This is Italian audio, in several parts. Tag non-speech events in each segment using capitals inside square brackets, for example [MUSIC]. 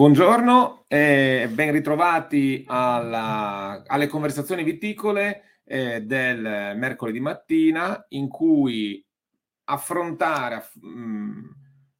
Buongiorno e ben ritrovati alla, alle conversazioni viticole eh, del mercoledì mattina in cui affrontare, mh, mm,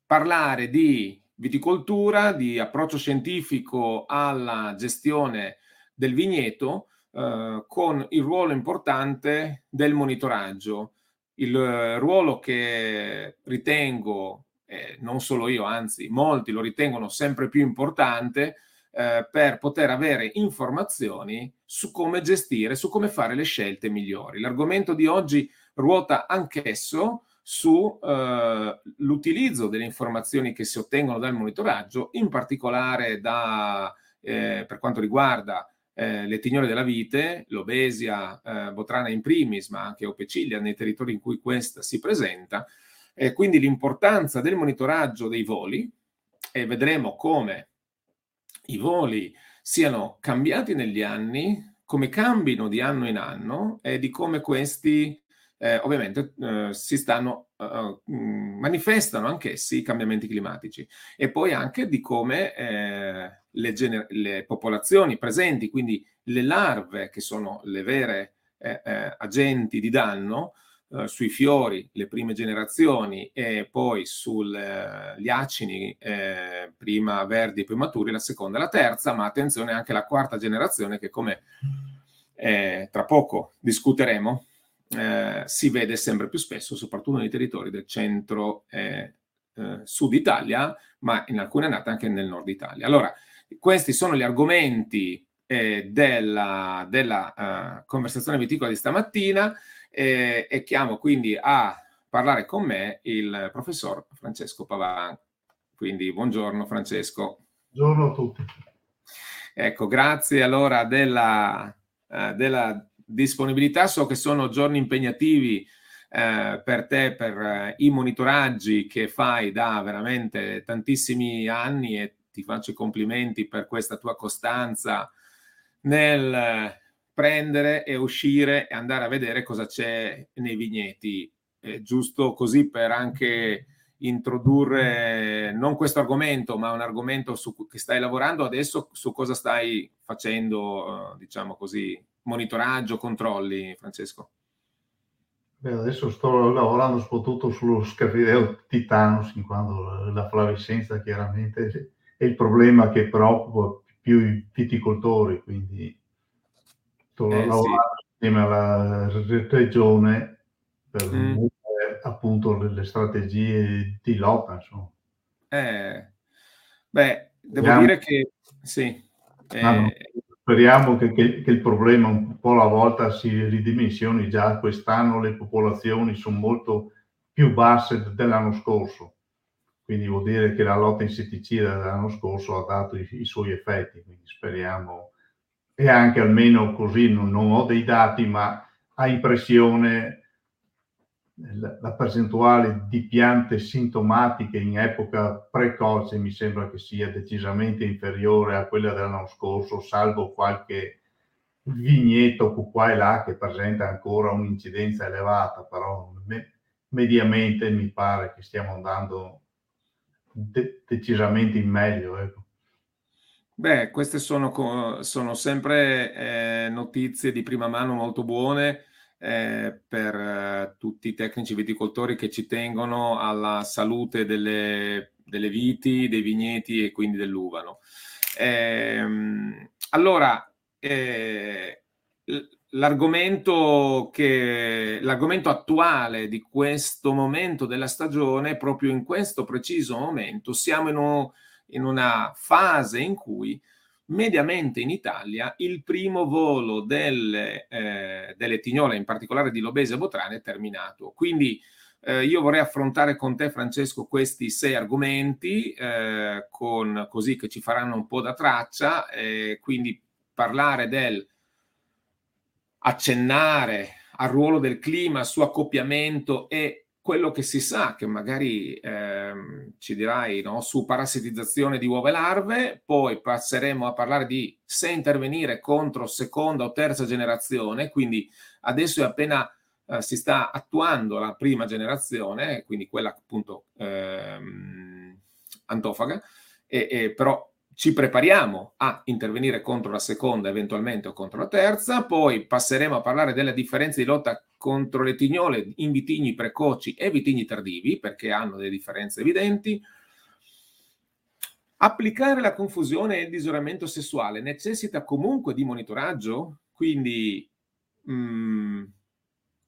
parlare di viticoltura, di approccio scientifico alla gestione del vigneto eh, con il ruolo importante del monitoraggio, il ruolo che ritengo eh, non solo io, anzi molti lo ritengono sempre più importante eh, per poter avere informazioni su come gestire, su come fare le scelte migliori. L'argomento di oggi ruota anch'esso sull'utilizzo eh, delle informazioni che si ottengono dal monitoraggio, in particolare da, eh, per quanto riguarda eh, le tignole della vite, l'obesia eh, botrana in primis, ma anche opecilia nei territori in cui questa si presenta, e quindi l'importanza del monitoraggio dei voli e vedremo come i voli siano cambiati negli anni, come cambino di anno in anno e di come questi eh, ovviamente eh, si stanno, uh, manifestano anch'essi i cambiamenti climatici. E poi anche di come eh, le, gener- le, popolazioni presenti, quindi le larve che sono le vere eh, eh, agenti di danno, eh, sui fiori, le prime generazioni, e poi sugli eh, acini, eh, prima verdi poi maturi, la seconda e la terza, ma attenzione anche alla quarta generazione che come eh, tra poco discuteremo, eh, si vede sempre più spesso, soprattutto nei territori del centro sud Italia, ma in alcune annate anche nel nord Italia. Allora, questi sono gli argomenti della, della conversazione viticola di stamattina e, e chiamo quindi a parlare con me il professor Francesco Pavan. Quindi buongiorno Francesco. Buongiorno a tutti. Ecco, grazie allora della, uh, della disponibilità. So che sono giorni impegnativi uh, per te, per uh, i monitoraggi che fai da veramente tantissimi anni e ti faccio i complimenti per questa tua costanza nel prendere e uscire e andare a vedere cosa c'è nei vigneti, eh, giusto così per anche introdurre non questo argomento, ma un argomento su cui stai lavorando adesso, su cosa stai facendo, diciamo così, monitoraggio, controlli, Francesco? Beh, adesso sto lavorando soprattutto sullo scafideo titanus, in quanto la flavescenza chiaramente è il problema che preoccupa più i viticoltori, quindi sto eh, lavorando sì. insieme alla regione per mm. appunto le, le, strategie di lotta. Insomma. Eh, beh, devo speriamo, dire che sì. Eh, no, speriamo che, che, che, il problema un po' alla volta si ridimensioni. Già quest'anno le popolazioni sono molto più basse dell'anno scorso. Quindi vuol dire che la lotta insetticida dell'anno scorso ha dato i, i suoi effetti. Quindi speriamo e anche almeno così non, non ho dei dati, ma a impressione la, la, percentuale di piante sintomatiche in epoca precoce mi sembra che sia decisamente inferiore a quella dell'anno scorso, salvo qualche vigneto qua e là che presenta ancora un'incidenza elevata, però me, mediamente mi pare che stiamo andando de- decisamente in meglio. Ecco. Beh, queste sono, sono sempre eh, notizie di prima mano molto buone eh, per eh, tutti i tecnici viticoltori che ci tengono alla salute delle, delle viti, dei vigneti e quindi dell'uvano. Ehm, allora, eh, l'argomento, che, l'argomento attuale di questo momento della stagione, proprio in questo preciso momento, siamo in un in una fase in cui mediamente in Italia il primo volo delle, eh, delle tignole, in particolare di Lobesia Botrane, è terminato. Quindi eh, io vorrei affrontare con te, Francesco, questi sei argomenti, eh, con, così che ci faranno un po' da traccia, quindi parlare del accennare al ruolo del clima, su accoppiamento e quello che si sa, che magari ehm, ci dirai no, su parassitizzazione di uova e larve, poi passeremo a parlare di se intervenire contro seconda o terza generazione, quindi adesso è appena eh, si sta attuando la prima generazione, quindi quella appunto ehm, antofaga, e, e però ci prepariamo a intervenire contro la seconda, eventualmente o contro la terza, poi passeremo a parlare delle differenze di lotta contro le tignole in vitigni precoci e vitigni tardivi, perché hanno delle differenze evidenti. Applicare la confusione e il disoramento sessuale necessita comunque di monitoraggio, quindi mh, mm,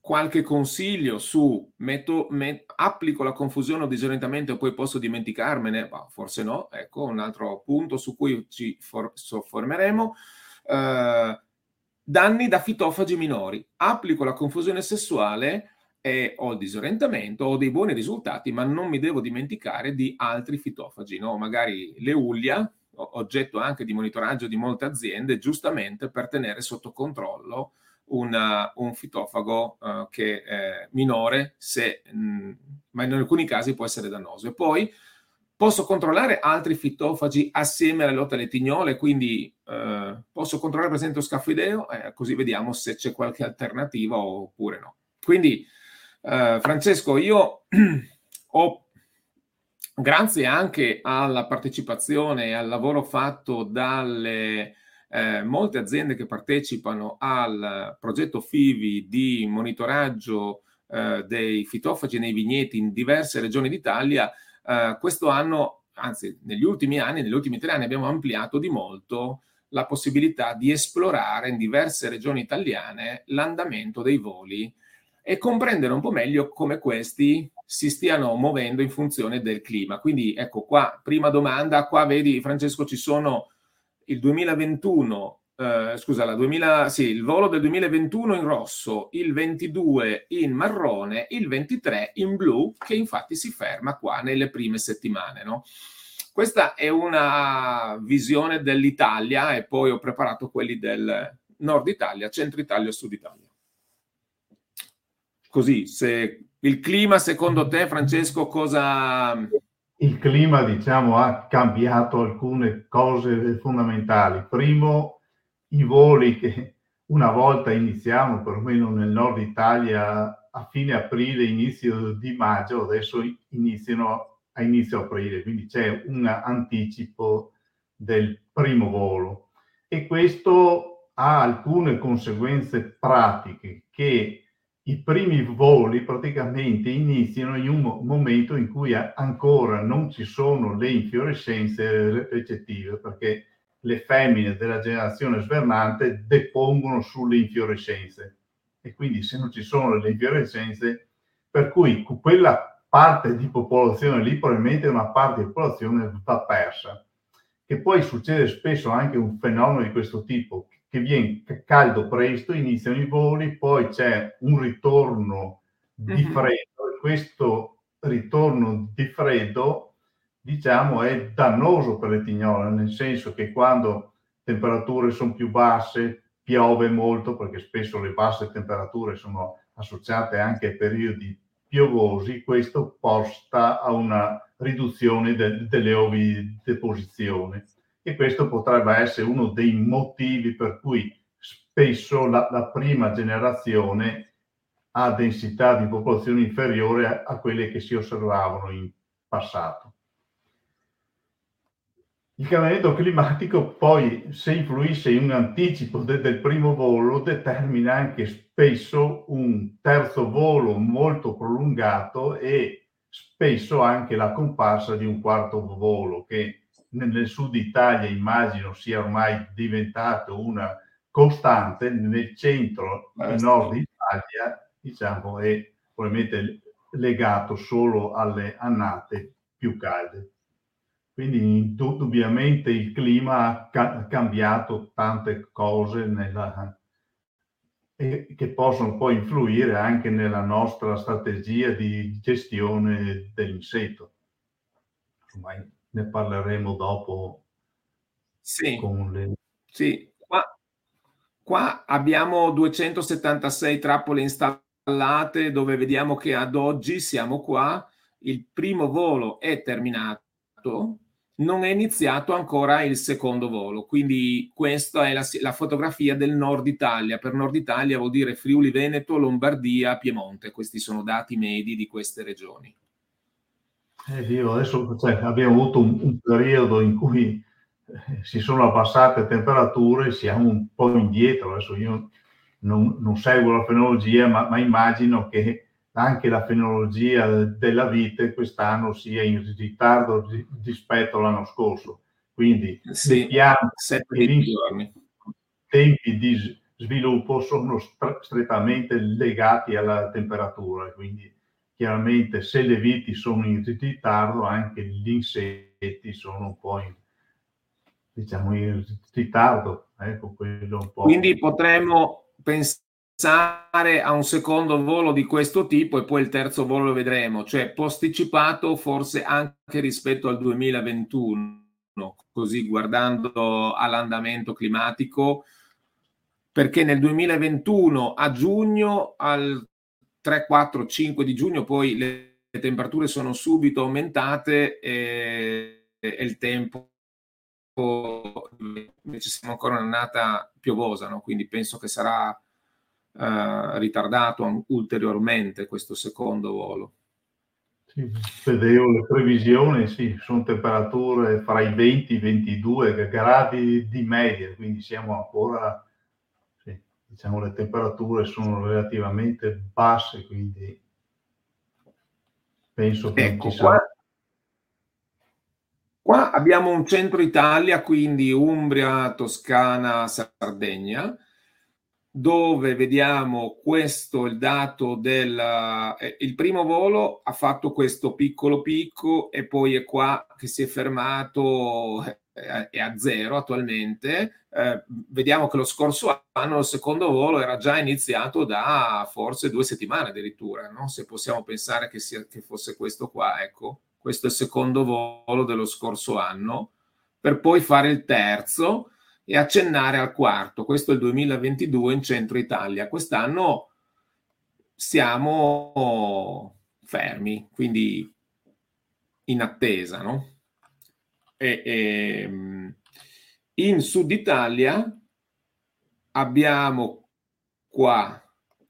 qualche consiglio su metto, met, applico la confusione o disorientamento e poi posso dimenticarmene? Bah, forse no, ecco un altro punto su cui ci for, soffermeremo. Uh, danni da fitofagi minori. Applico la confusione sessuale e ho disorientamento, ho dei buoni risultati, ma non mi devo dimenticare di altri fitofagi, no? magari l'eulia, oggetto anche di monitoraggio di molte aziende, giustamente per tenere sotto controllo una, un fitofago uh, che è minore, se, mh, mm, ma in alcuni casi può essere dannoso. E poi posso controllare altri fitofagi assieme alla lotta alle tignole, quindi uh, posso controllare per esempio scafideo, eh, così vediamo se c'è qualche alternativa oppure no. Quindi, uh, Francesco, io [CLEARS THROAT] ho grazie anche alla partecipazione e al lavoro fatto dalle eh, molte aziende che partecipano al progetto FIVI di monitoraggio eh, dei fitofagi nei vigneti in diverse regioni d'Italia, eh, questo anno, anzi negli ultimi anni, negli ultimi tre anni abbiamo ampliato di molto la possibilità di esplorare in diverse regioni italiane l'andamento dei voli e comprendere un po' meglio come questi si stiano muovendo in funzione del clima. Quindi ecco qua, prima domanda, qua vedi Francesco ci sono il 2021, eh, scusa, la 2000, sì, il volo del 2021 in rosso, il 22 in marrone, il 23 in blu, che infatti si ferma qua nelle prime settimane. No? Questa è una visione dell'Italia e poi ho preparato quelli del nord Italia, centro Italia e sud Italia. Così, se il clima secondo te, Francesco, cosa il clima diciamo, ha cambiato alcune cose fondamentali. Primo, i voli che una volta iniziamo, perlomeno nel nord Italia, a fine aprile, inizio di maggio, adesso iniziano a inizio aprile, quindi c'è un anticipo del primo volo. E questo ha alcune conseguenze pratiche che i primi voli praticamente iniziano in un momento in cui ancora non ci sono le infiorescenze recettive, perché le femmine della generazione svernante depongono sulle infiorescenze. E quindi se non ci sono le infiorescenze, per cui quella parte di popolazione lì probabilmente una parte di popolazione va persa. Che poi succede spesso anche un fenomeno di questo tipo, che viene caldo presto, iniziano i voli, poi c'è un ritorno di mhm. freddo e questo ritorno di freddo diciamo è dannoso per le tignole, nel senso che quando temperature sono più basse, piove molto, perché spesso le basse temperature sono associate anche a periodi piovosi, questo porta a una riduzione de- delle ovi deposizione e questo potrebbe essere uno dei motivi per cui spesso la, la prima generazione ha densità di popolazione inferiore a, a quelle che si osservavano in passato. Il cambiamento climatico poi, se influisce in un anticipo de, del primo volo, determina anche spesso un terzo volo molto prolungato e spesso anche la comparsa di un quarto volo che nel sud Italia immagino sia ormai diventato una costante, nel centro e nord Italia diciamo è probabilmente legato solo alle annate più calde. Quindi indubbiamente il clima ha ca- cambiato tante cose nella, e che possono poi influire anche nella nostra strategia di gestione dell'insetto. Ormai ne parleremo dopo. Sì, le... sì. Qua, qua abbiamo 276 trappole installate dove vediamo che ad oggi siamo qua, il primo volo è terminato, non è iniziato ancora il secondo volo, quindi questa è la, la, fotografia del nord Italia. Per nord Italia vuol dire Friuli Veneto, Lombardia, Piemonte, questi sono dati medi di queste regioni. Eh, io adesso cioè, abbiamo avuto un, un, periodo in cui eh, si sono abbassate temperature, siamo un po' indietro. Adesso io non, non seguo la fenologia, ma, ma, immagino che anche la fenologia della vite quest'anno sia in ritardo rispetto all'anno scorso. Quindi sì, i tempi di sviluppo sono strettamente legati alla temperatura, quindi chiaramente se le viti sono in ritardo anche gli insetti sono un po' in, diciamo in ritardo. Ecco, quindi potremmo pensare a un secondo volo di questo tipo e poi il terzo volo lo vedremo, cioè posticipato forse anche rispetto al 2021, così guardando all'andamento climatico, perché nel 2021 a giugno, al 3, 4, 5 di giugno, poi le temperature sono subito aumentate e, e il tempo invece siamo ancora un'annata piovosa, no? quindi penso che sarà eh, ritardato ulteriormente questo secondo volo. Sì, vedevo le previsioni, sì, sono temperature fra i 20 e i 22 gradi di media, quindi siamo ancora, diciamo, le temperature sono relativamente basse, quindi penso che ecco. Qua, qua abbiamo un centro Italia, quindi Umbria, Toscana, Sardegna, dove vediamo questo il dato del eh, il primo volo ha fatto questo piccolo picco e poi è qua che si è fermato eh, è a zero attualmente eh, vediamo che lo scorso anno il secondo volo era già iniziato da forse due settimane addirittura no? se possiamo pensare che, sia, che fosse questo qua ecco questo è il secondo volo dello scorso anno per poi fare il terzo e accennare al quarto. Questo è il 2022 in centro Italia. Quest'anno siamo fermi, quindi in attesa, no? E, e, in Sud Italia abbiamo qua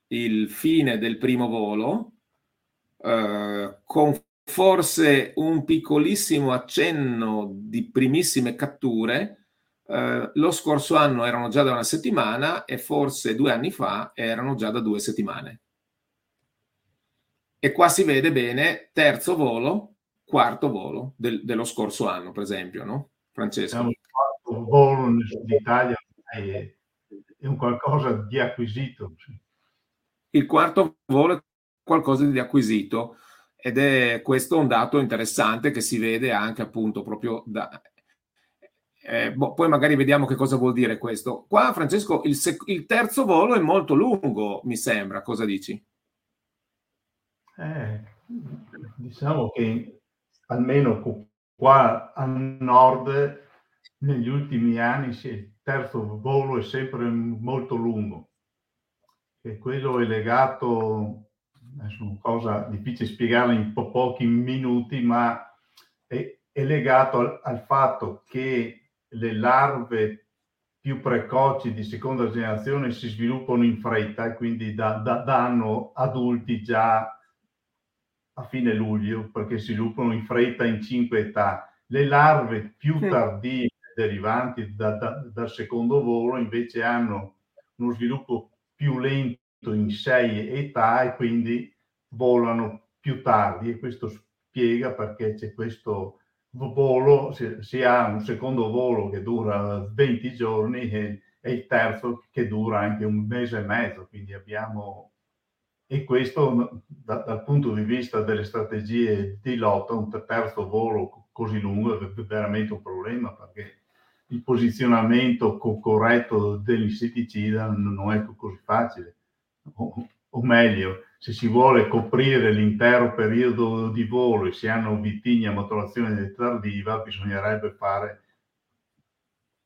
il fine del primo volo, eh, con forse un piccolissimo accenno di primissime catture, eh, lo scorso anno erano già da una settimana e forse due anni fa erano già da due settimane. E qua si vede bene terzo volo, quarto volo del, dello scorso anno, per esempio, no? Francesco. Il quarto volo d'Italia è, è un qualcosa di acquisito. Il quarto volo è qualcosa di acquisito ed è questo un dato interessante che si vede anche appunto proprio da, eh, boh, poi magari vediamo che cosa vuol dire questo. Qua, Francesco, il, sec- il terzo volo è molto lungo, mi sembra. Cosa dici? Eh, diciamo che almeno qua a nord, negli ultimi anni, il terzo volo è sempre molto lungo. E quello è legato, è una cosa difficile spiegarla in po- pochi minuti, ma è, è legato al, al fatto che le larve più precoci di seconda generazione si sviluppano in fretta e quindi da, da, danno adulti già a fine luglio perché si sviluppano in fretta in cinque età. Le larve più tardive derivanti da, da, dal secondo volo invece hanno uno sviluppo più lento in sei età e quindi volano più tardi e questo spiega perché c'è questo volo, si, si, ha un secondo volo che dura 20 giorni e, e, il terzo che dura anche un mese e mezzo, quindi abbiamo... E questo da, dal punto di vista delle strategie di lotta, un terzo volo così lungo è veramente un problema perché il posizionamento corretto dell'insetticida non è così facile. O, o meglio, se si vuole coprire l'intero periodo di volo e si hanno vitigni a maturazione tardiva, bisognerebbe fare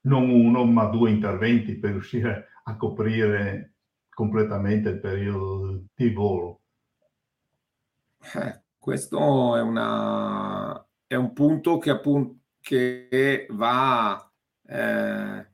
non uno ma due interventi per riuscire a coprire completamente il periodo di volo. Eh, questo è, una, è, un punto che, appunto, che va, eh,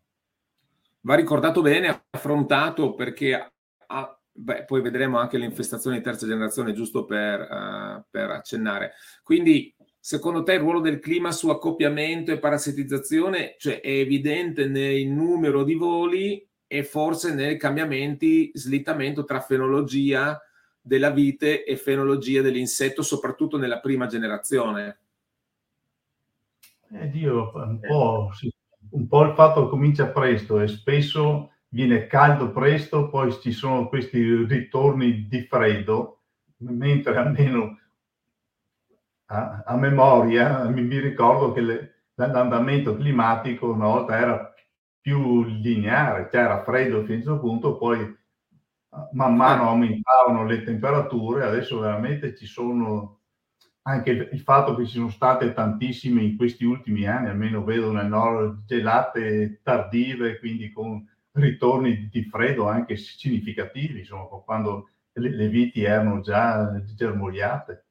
va ricordato bene, affrontato perché ha, Beh, poi vedremo anche le infestazioni di terza generazione, giusto per, uh, per accennare. Quindi secondo te il ruolo del clima su accoppiamento e parassitizzazione cioè, è evidente nel numero di voli e forse nei cambiamenti, slittamento tra fenologia della vite e fenologia dell'insetto, soprattutto nella prima generazione? Eh, Dio, un po', sì. un po' il fatto comincia presto e spesso viene caldo presto, poi ci sono questi ritorni di freddo, mentre almeno a, a memoria mi, mi, ricordo che le, l'andamento climatico una volta era più lineare, cioè era freddo fino a un certo punto, poi man mano aumentavano le temperature, adesso veramente ci sono anche il, il fatto che ci sono state tantissime in questi ultimi anni, almeno vedo nel nord, gelate tardive, quindi con ritorni di freddo anche significativi, insomma, quando le, le viti erano già germogliate.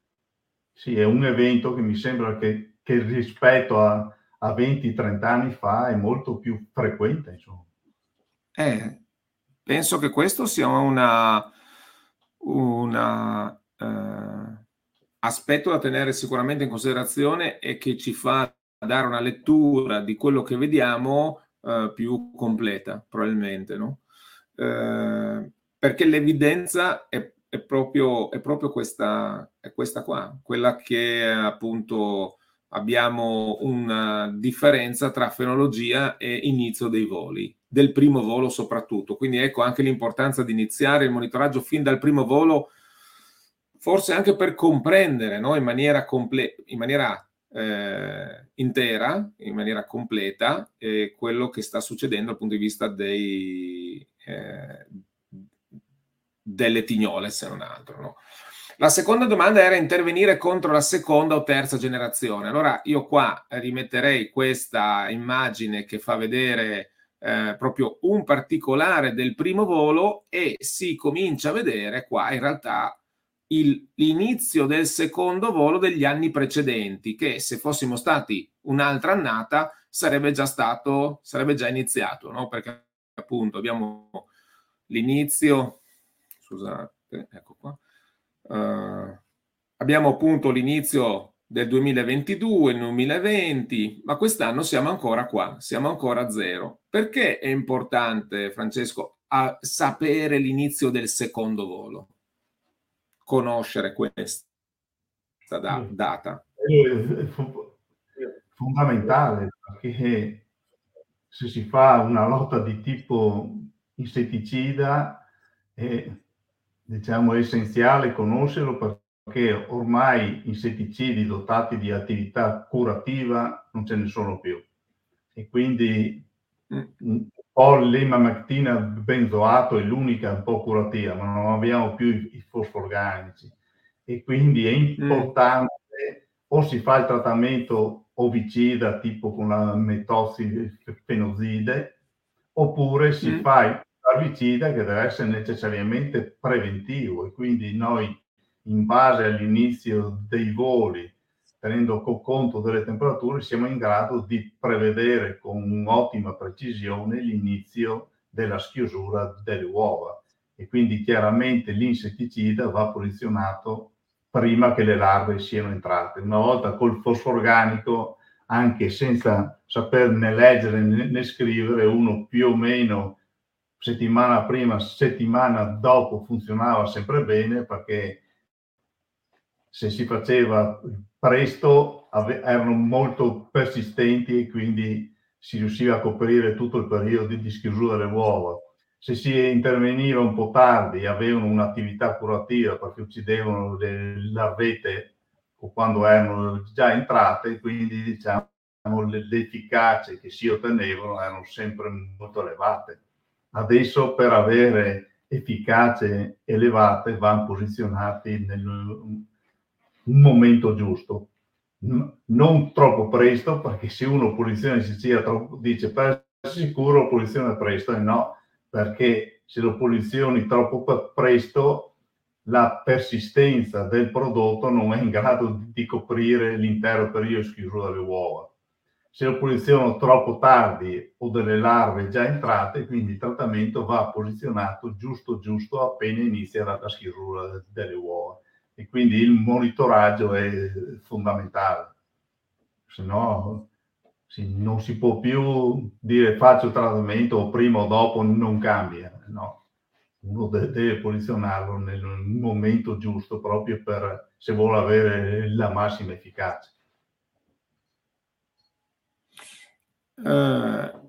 Sì, è un evento che mi sembra che, che rispetto a, a 20-30 anni fa è molto più frequente. Eh, penso che questo sia una eh, aspetto da tenere sicuramente in considerazione e che ci fa dare una lettura di quello che vediamo eh, più completa, probabilmente, no? Eh, perché l'evidenza è è proprio, è proprio questa, è questa qua, quella che appunto abbiamo una differenza tra fenologia e inizio dei voli, del primo volo soprattutto. Quindi ecco anche l'importanza di iniziare il monitoraggio fin dal primo volo, forse anche per comprendere no? in maniera, comple- in maniera eh, intera, in maniera completa, eh, quello che sta succedendo dal punto di vista dei, eh, delle tignole, se non altro. No? La seconda domanda era intervenire contro la seconda o terza generazione. Allora io qua rimetterei questa immagine che fa vedere eh, proprio un particolare del primo volo e si comincia a vedere qua in realtà il, l'inizio del secondo volo degli anni precedenti, che se fossimo stati un'altra annata sarebbe già stato, sarebbe già iniziato, no? perché appunto abbiamo l'inizio scusate, ecco qua. Uh, abbiamo appunto l'inizio del 2022, il 2020, ma quest'anno siamo ancora qua, siamo ancora a zero. Perché è importante, Francesco, sapere l'inizio del secondo volo? Conoscere questa da- data. È fondamentale perché se si fa una lotta di tipo insetticida è diciamo, essenziale conoscerlo perché ormai insetticidi dotati di attività curativa non ce ne sono più. E quindi mm. un po' l'emamectina benzoato è l'unica un po' curativa, ma non abbiamo più i, i fosforganici. E quindi è mm. importante mm. o si fa il trattamento ovicida tipo con la metossi-fenoside oppure si mm. fa l'erbicida che deve essere necessariamente preventivo e quindi noi in base all'inizio dei voli, tenendo conto delle temperature, siamo in grado di prevedere con un'ottima precisione l'inizio della schiusura delle uova e quindi chiaramente l'insetticida va posizionato prima che le larve siano entrate. Una volta col fosforo organico, anche senza saper né leggere né scrivere, uno più o meno settimana prima, settimana dopo funzionava sempre bene perché se si faceva presto erano molto persistenti e quindi si riusciva a coprire tutto il periodo di schiusura delle uova. Se si interveniva un po' tardi, avevano un'attività curativa perché uccidevano le larvette quando erano già entrate, quindi diciamo le, le che si ottenevano erano sempre molto elevate. Adesso per avere efficace elevate vanno posizionati nel momento giusto, non troppo presto, perché se uno posiziona in Sicilia troppo, dice per sicuro posiziona presto, e no, perché se lo posizioni troppo presto la persistenza del prodotto non è in grado di coprire l'intero periodo di chiusura delle uova se lo posiziono troppo tardi o delle larve già entrate, quindi il trattamento va posizionato giusto giusto appena inizia la, la delle uova e quindi il monitoraggio è fondamentale. se no sì, non si può più dire faccio il trattamento o prima o dopo non cambia, no. Uno deve posizionarlo nel momento giusto proprio per se vuole avere la massima efficacia. Uh,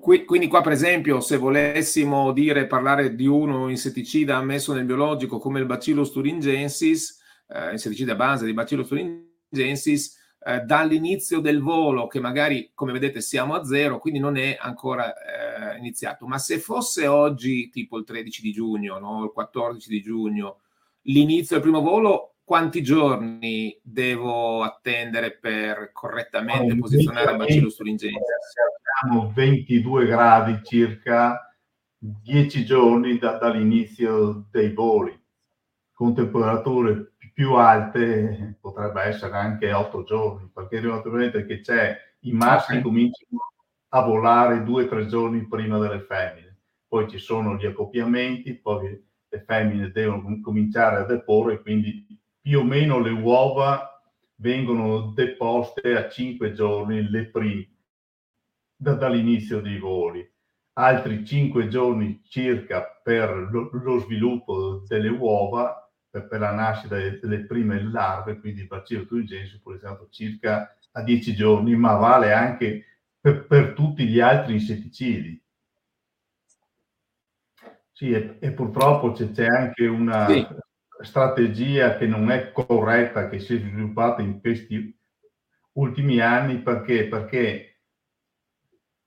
quindi qua per esempio se volessimo dire parlare di uno insetticida ammesso nel biologico come il Bacillus thuringiensis, eh, insetticida base di Bacillus thuringiensis, eh, dall'inizio del volo che magari come vedete siamo a zero, quindi non è ancora eh, iniziato, ma se fosse oggi tipo il 13 di giugno, no? il 14 di giugno, l'inizio del primo volo, quanti giorni devo attendere per correttamente allora, posizionare Bacillus thuringiensis? Abbiamo 22 gradi circa 10 giorni da, dall'inizio dei voli, con temperature più alte potrebbe essere anche 8 giorni, perché naturalmente che c'è i maschi okay. cominciano a volare 2-3 giorni prima delle femmine, poi ci sono gli accoppiamenti, poi le femmine devono cominciare a deporre, quindi più o meno le uova vengono deposte a 5 giorni le prime da, dall'inizio dei voli, altri 5 giorni circa per lo, lo sviluppo delle uova, per, per, la nascita delle prime larve, quindi il bacillo turingensis posizionato circa a 10 giorni, ma vale anche per, per tutti gli altri insetticidi. Sì, e, e purtroppo c'è, c'è, anche una, sì strategia che non è corretta, che si è sviluppata in questi ultimi anni, perché? Perché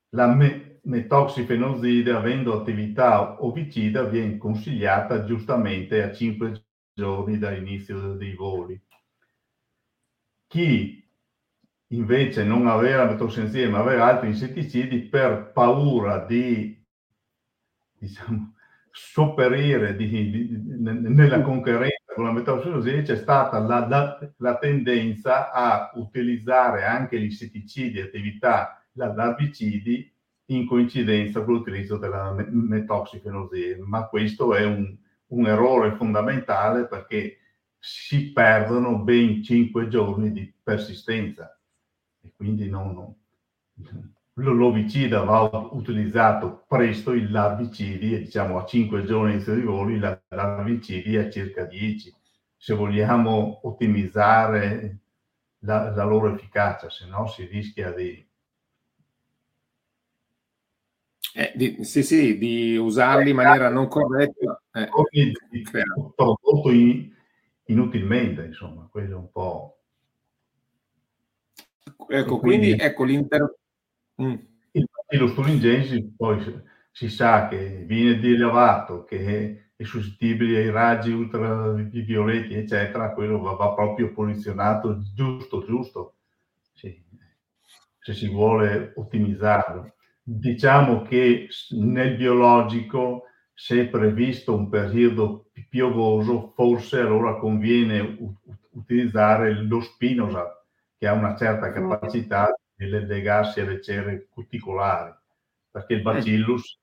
la me- metoxifenozide, avendo attività ovicida, viene consigliata giustamente a 5 giorni dall'inizio dei voli. Chi invece non aveva metoxifenozide, ma aveva altri insetticidi, per paura di, diciamo, sopperire di, di, nella concorrenza con la metafisiologia c'è stata la, la, la, tendenza a utilizzare anche gli insetticidi, attività larvicidi in coincidenza con l'utilizzo della metoxifenosi, ma questo è un, un, errore fondamentale perché si perdono ben 5 giorni di persistenza. E quindi non, non l'ovicida va utilizzato presto, il larvicidi, diciamo a 5 giorni inizio di voli, il larvicidi a circa 10, se vogliamo ottimizzare la, la loro efficacia, se no si rischia di... Eh, di, sì, sì, di usarli in maniera non corretta. Eh, prodotto in, inutilmente, insomma, quello è un po'... Ecco, quindi, quindi ecco l'inter Mm. Il bacillo thuringiensis poi si sa che viene dilevato, che è suscettibile ai raggi ultravioletti, eccetera, quello va, va proprio posizionato giusto, giusto, sì. se si vuole ottimizzarlo. Diciamo che nel biologico, se è previsto un periodo piovoso, forse allora conviene utilizzare lo spinosa, che ha una certa capacità nel legarsi alle cere cuticolari, perché il eh. bacillus,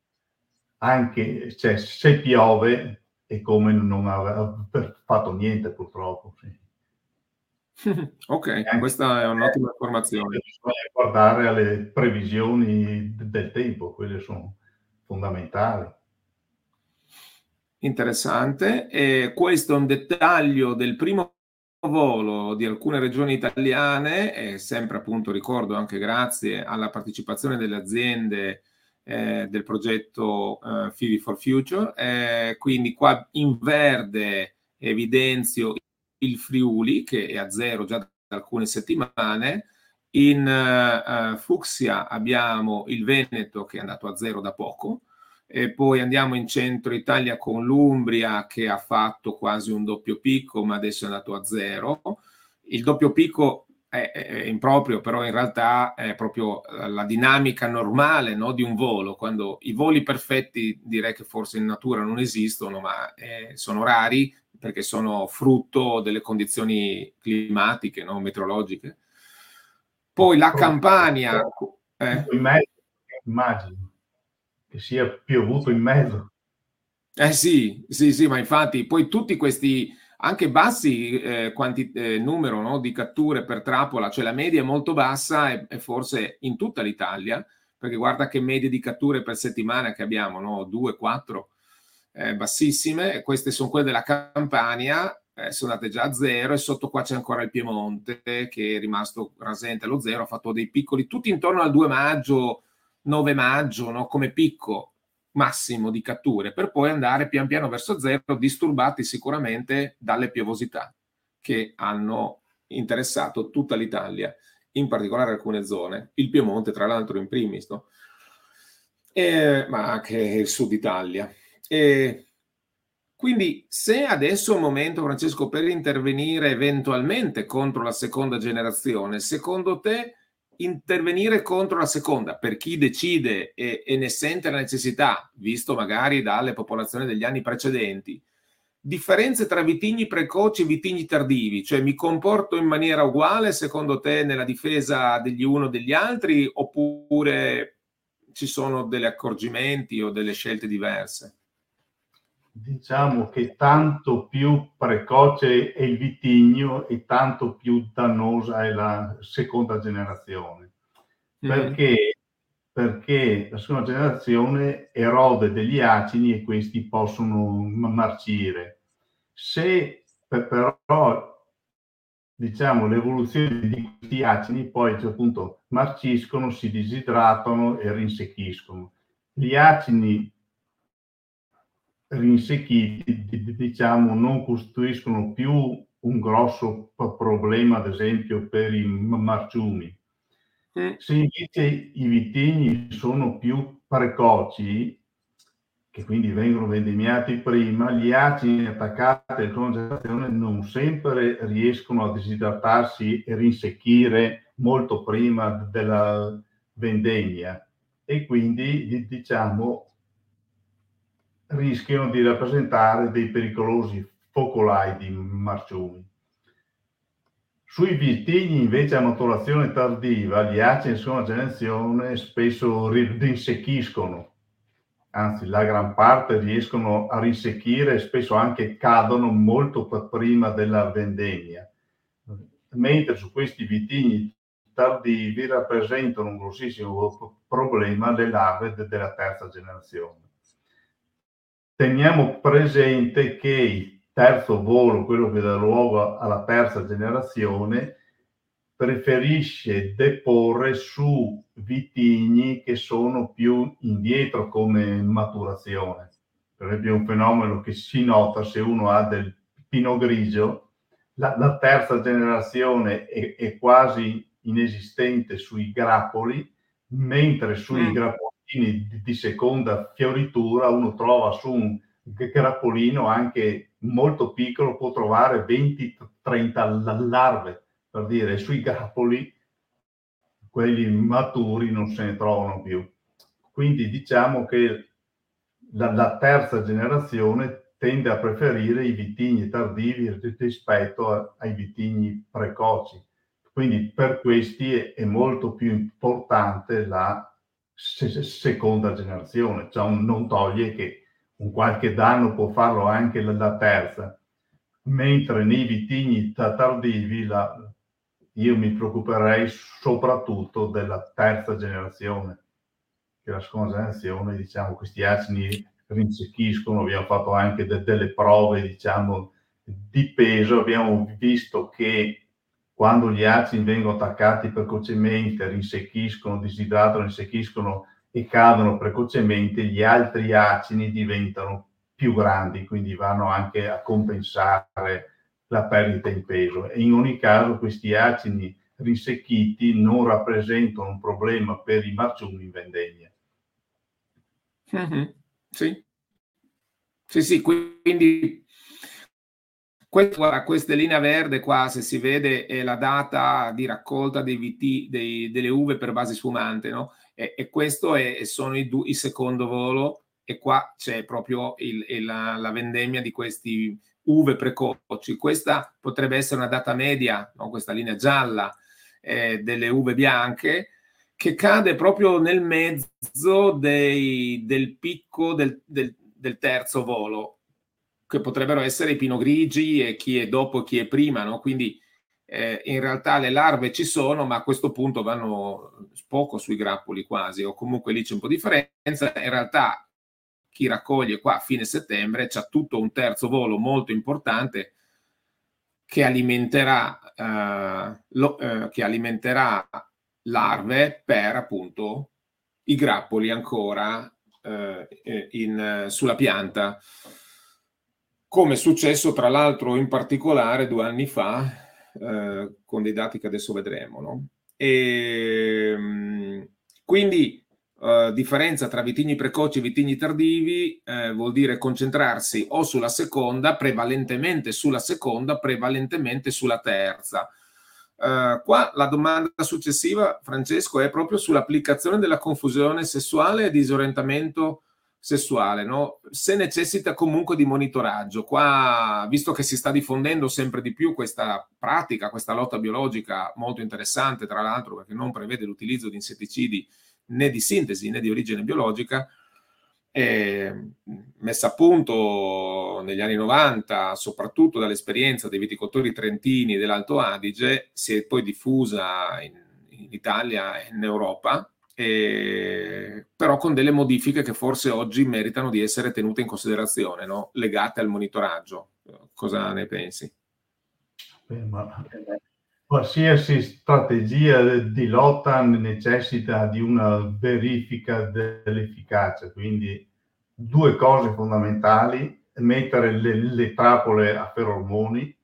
anche cioè, se piove, è come non aveva fatto niente purtroppo. Sì. [LAUGHS] ok, questa è un'ottima informazione. Bisogna guardare alle previsioni del tempo, quelle sono fondamentali. Interessante. E questo è un dettaglio del primo volo di alcune regioni italiane, e sempre appunto ricordo anche grazie alla partecipazione delle aziende eh, del progetto eh, Fivi for Future. Eh, quindi qua in verde evidenzio il Friuli che è a zero già da alcune settimane. In uh, fucsia abbiamo il Veneto che è andato a zero da poco, e poi andiamo in centro Italia con l'Umbria che ha fatto quasi un doppio picco ma adesso è andato a zero. Il doppio picco è, è improprio, però in realtà è proprio la dinamica normale no, di un volo, quando i voli perfetti direi che forse in natura non esistono, ma eh, sono rari perché sono frutto delle condizioni climatiche, no, meteorologiche. Poi la Campania... Eh. Immagino che sia piovuto in mezzo. Eh sì, sì, sì, ma infatti poi tutti questi anche bassi eh, quanti, eh, numero no, di catture per trappola, cioè la media è molto bassa e, e, forse in tutta l'Italia, perché guarda che medie di catture per settimana che abbiamo, no? 2, 4, eh, bassissime, e queste sono quelle della Campania, eh, sono andate già a zero e sotto qua c'è ancora il Piemonte che è rimasto rasente allo zero, ha fatto dei piccoli, tutti intorno al 2 maggio, 9 maggio, no? come picco massimo di catture, per poi andare pian piano verso zero, disturbati sicuramente dalle piovosità che hanno interessato tutta l'Italia, in particolare alcune zone, il Piemonte tra l'altro in primis, no? e, ma anche il sud Italia. E quindi se adesso è un momento, Francesco, per intervenire eventualmente contro la seconda generazione, secondo te intervenire contro la seconda, per chi decide e, e, ne sente la necessità, visto magari dalle popolazioni degli anni precedenti, differenze tra vitigni precoci e vitigni tardivi, cioè mi comporto in maniera uguale secondo te nella difesa degli uno o degli altri oppure ci sono degli accorgimenti o delle scelte diverse? Diciamo che tanto più precoce è il vitigno e tanto più dannosa è la seconda generazione. Mm. Perché? Perché la seconda generazione erode degli acini e questi possono marcire. Se però diciamo, l'evoluzione di questi acini poi appunto marciscono, si disidratano e rinsecchiscono. Gli acini rinsecchiti, diciamo, non costituiscono più un grosso problema, ad esempio, per i marciumi. Se invece i vitigni sono più precoci, che quindi vengono vendemmiati prima, gli acidi attaccati alla congelazione non sempre riescono a disidratarsi e rinsecchire molto prima della vendemmia e quindi diciamo rischiano di rappresentare dei pericolosi focolai di marciumi. Sui vitigni invece a maturazione tardiva gli acidi in seconda generazione spesso rinsecchiscono, anzi la gran parte riescono a rinsecchire e spesso anche cadono molto prima della vendemmia, mentre su questi vitigni tardivi rappresentano un grossissimo problema le larve della terza generazione teniamo presente che il terzo volo, quello che dà luogo alla terza generazione, preferisce deporre su vitigni che sono più indietro come maturazione. Per esempio, un fenomeno che si nota se uno ha del pino grigio, la, la terza generazione è, è, quasi inesistente sui grappoli, mentre sui mm. grappoli di, di seconda fioritura uno trova su un grappolino anche molto piccolo, può trovare 20-30 larve, per dire, sui grappoli quelli maturi non se ne trovano più. Quindi diciamo che la, la terza generazione tende a preferire i vitigni tardivi rispetto a, ai vitigni precoci. Quindi per questi è, è molto più importante la seconda generazione, cioè non toglie che un qualche danno può farlo anche la, terza, mentre nei vitigni tardivi la, io mi preoccuperei soprattutto della terza generazione, che la seconda generazione, diciamo, questi acidi rinsecchiscono, abbiamo fatto anche de, delle prove, diciamo, di peso, abbiamo visto che quando gli acidi vengono attaccati precocemente, rinsecchiscono, disidratano, rinsecchiscono e cadono precocemente, gli altri acidi diventano più grandi, quindi vanno anche a compensare la perdita in peso. E in ogni caso questi acidi rinsecchiti non rappresentano un problema per i marciumi in vendemmia. Mm-hmm. Sì. Sì, sì, quindi questa, queste linee verde qua, se si vede, è la data di raccolta dei VT, dei, delle uve per base sfumante, no? E, e questo è, sono i, il secondo volo e qua c'è proprio il, il, la, la, vendemmia di questi uve precoci. Questa potrebbe essere una data media, no? questa linea gialla eh, delle uve bianche, che cade proprio nel mezzo dei, del picco del, del, del terzo volo che potrebbero essere i pinogrigi e chi è dopo e chi è prima, no? quindi eh, in realtà le larve ci sono, ma a questo punto vanno poco sui grappoli quasi, o comunque lì c'è un po' di differenza. In realtà chi raccoglie qua a fine settembre c'ha tutto un terzo volo molto importante che alimenterà, eh, lo, eh, che alimenterà larve per appunto i grappoli ancora eh, in, sulla pianta, come è successo tra l'altro in particolare due anni fa, eh, con dei dati che adesso vedremo. No? E, ehm, quindi Uh, differenza tra vitigni precoci e vitigni tardivi eh, vuol dire concentrarsi o sulla seconda, prevalentemente sulla seconda, prevalentemente sulla terza. Uh, qua la domanda successiva, Francesco, è proprio sull'applicazione della confusione sessuale e disorientamento sessuale, no? se necessita comunque di monitoraggio. Qua, visto che si sta diffondendo sempre di più questa pratica, questa lotta biologica molto interessante, tra l'altro perché non prevede l'utilizzo di insetticidi né di sintesi né di origine biologica, eh, messa a punto negli anni 90, soprattutto dall'esperienza dei viticoltori trentini dell'Alto Adige, si è poi diffusa in, in Italia e in Europa, eh, però con delle modifiche che forse oggi meritano di essere tenute in considerazione, no? legate al monitoraggio. Cosa ne pensi? Beh, ma Qualsiasi strategia di lotta necessita di una verifica dell'efficacia, quindi due cose fondamentali, mettere le, le trappole a feromoni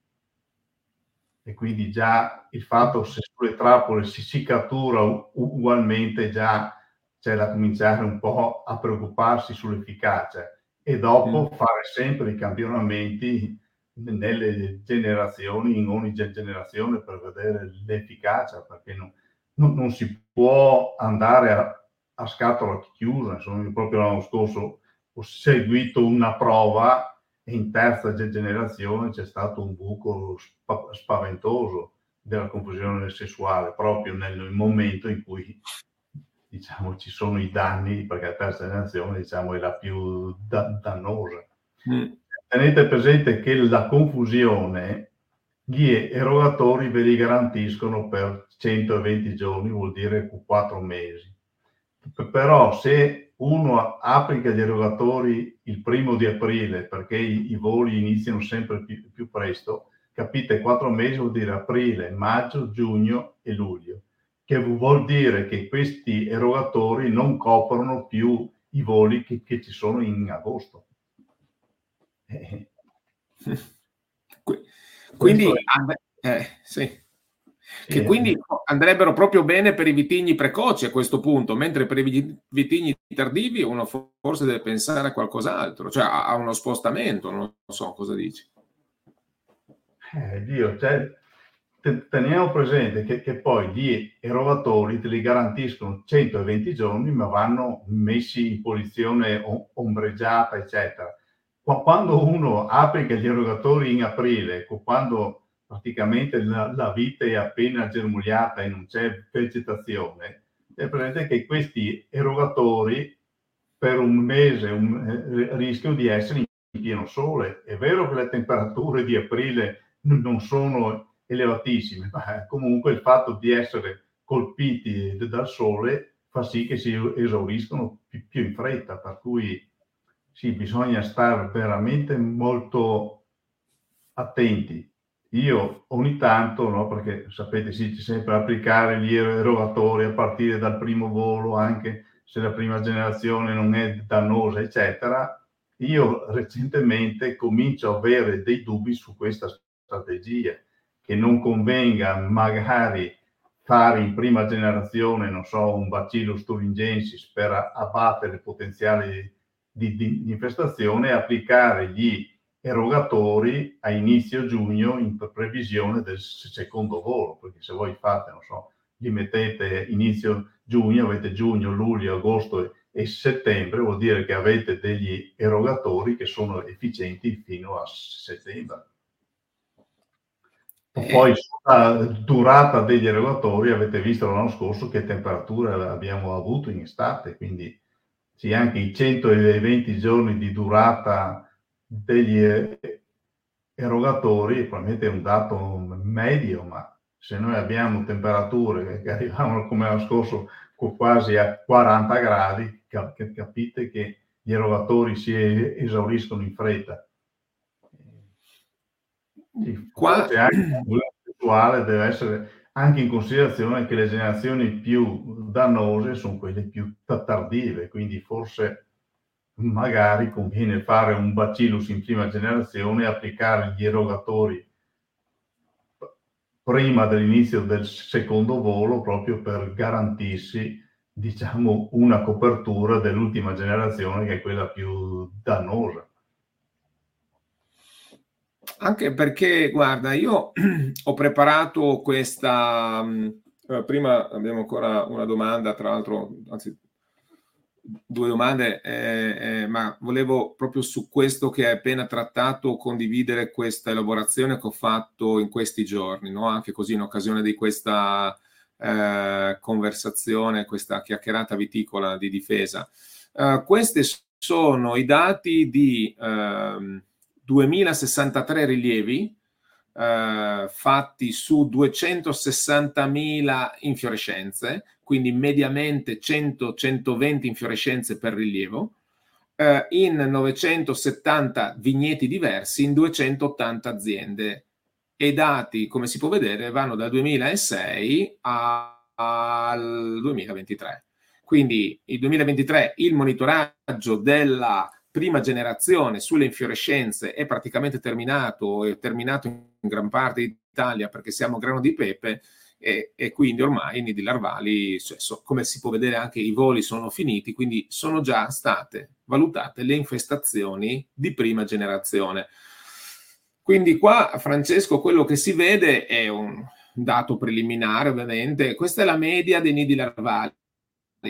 e quindi già il fatto se sulle trappole si, si cattura ugualmente già c'è da cominciare un po' a preoccuparsi sull'efficacia e dopo mm. fare sempre i campionamenti nelle generazioni, in ogni generazione per vedere l'efficacia, perché non, non, non si può andare a, a scatola chiusa. Insomma, proprio l'anno scorso ho seguito una prova in terza generazione c'è stato un buco spaventoso della confusione sessuale, proprio nel momento in cui diciamo, ci sono i danni, perché la terza generazione diciamo, è la più da- dannosa. Mm tenete presente che la confusione gli erogatori ve li garantiscono per 120 giorni, vuol dire 4 mesi. Però se uno applica gli erogatori il primo di aprile, perché i, i voli iniziano sempre più, più, presto, capite, 4 mesi vuol dire aprile, maggio, giugno e luglio, che vuol dire che questi erogatori non coprono più i voli che, che ci sono in agosto. [LAUGHS] quindi, eh, sì. Che quindi andrebbero proprio bene per i vitigni precoci a questo punto, mentre per i vitigni tardivi uno forse deve pensare a qualcos'altro, cioè a, uno spostamento, non so cosa dici. Eh, Dio, cioè, teniamo presente che, che, poi gli erogatori te li garantiscono 120 giorni, ma vanno messi in posizione ombreggiata, eccetera quando uno applica gli erogatori in aprile, quando praticamente la, la vite è appena germogliata e non c'è vegetazione, è presente che questi erogatori per un mese un, eh, rischiano di essere in pieno sole. È vero che le temperature di aprile non sono elevatissime, ma comunque il fatto di essere colpiti dal sole fa sì che si esauriscono più, più in fretta, per cui sì, bisogna stare veramente molto attenti. Io ogni tanto, no, perché sapete, sì, c'è sempre applicare gli erogatori a partire dal primo volo, anche se la prima generazione non è dannosa, eccetera. Io recentemente comincio a avere dei dubbi su questa strategia, che non convenga magari fare in prima generazione, non so, un bacillus thuringiensis per abbattere potenziali di, di, di infestazione e applicare gli erogatori a inizio giugno in previsione del secondo volo, perché se voi fate, non so, li mettete inizio giugno, avete giugno, luglio, agosto e settembre, vuol dire che avete degli erogatori che sono efficienti fino a settembre. Eh. Poi sulla durata degli erogatori avete visto l'anno scorso che temperatura abbiamo avuto in estate, quindi sì, anche i 120 giorni di durata degli erogatori, probabilmente è un dato medio, ma se noi abbiamo temperature che arrivano come l'anno scorso quasi a 40 gradi, capite che gli erogatori si esauriscono in fretta. Qua... anche il sessuale deve essere anche in considerazione che le generazioni più dannose sono quelle più tardive, quindi forse magari conviene fare un bacillus in prima generazione e applicare gli erogatori prima dell'inizio del secondo volo proprio per garantirsi diciamo una copertura dell'ultima generazione che è quella più dannosa. Anche perché, guarda, io [CLEARS THROAT] ho preparato questa... Mm, eh, prima abbiamo ancora una domanda, tra l'altro, anzi due domande, eh, eh, ma volevo proprio su questo che hai appena trattato condividere questa elaborazione che ho fatto in questi giorni, no? anche così in occasione di questa eh, conversazione, questa chiacchierata viticola di difesa. Eh, questi sono i dati di 2063 ehm, rilievi eh, fatti su 260.000 infiorescenze, quindi mediamente 100-120 infiorescenze per rilievo, eh, in 970 vigneti diversi in 280 aziende. E i dati, come si può vedere, vanno dal 2006 a, al 2023. Quindi il 2023 il monitoraggio della prima generazione sulle infiorescenze è praticamente terminato, è terminato in gran parte d'Italia perché siamo grano di pepe e, e quindi ormai i nidi larvali, cioè, so, come si può vedere anche i voli sono finiti, quindi sono già state valutate le infestazioni di prima generazione. Quindi qua, Francesco, quello che si vede è un dato preliminare, ovviamente. Questa è la media dei nidi larvali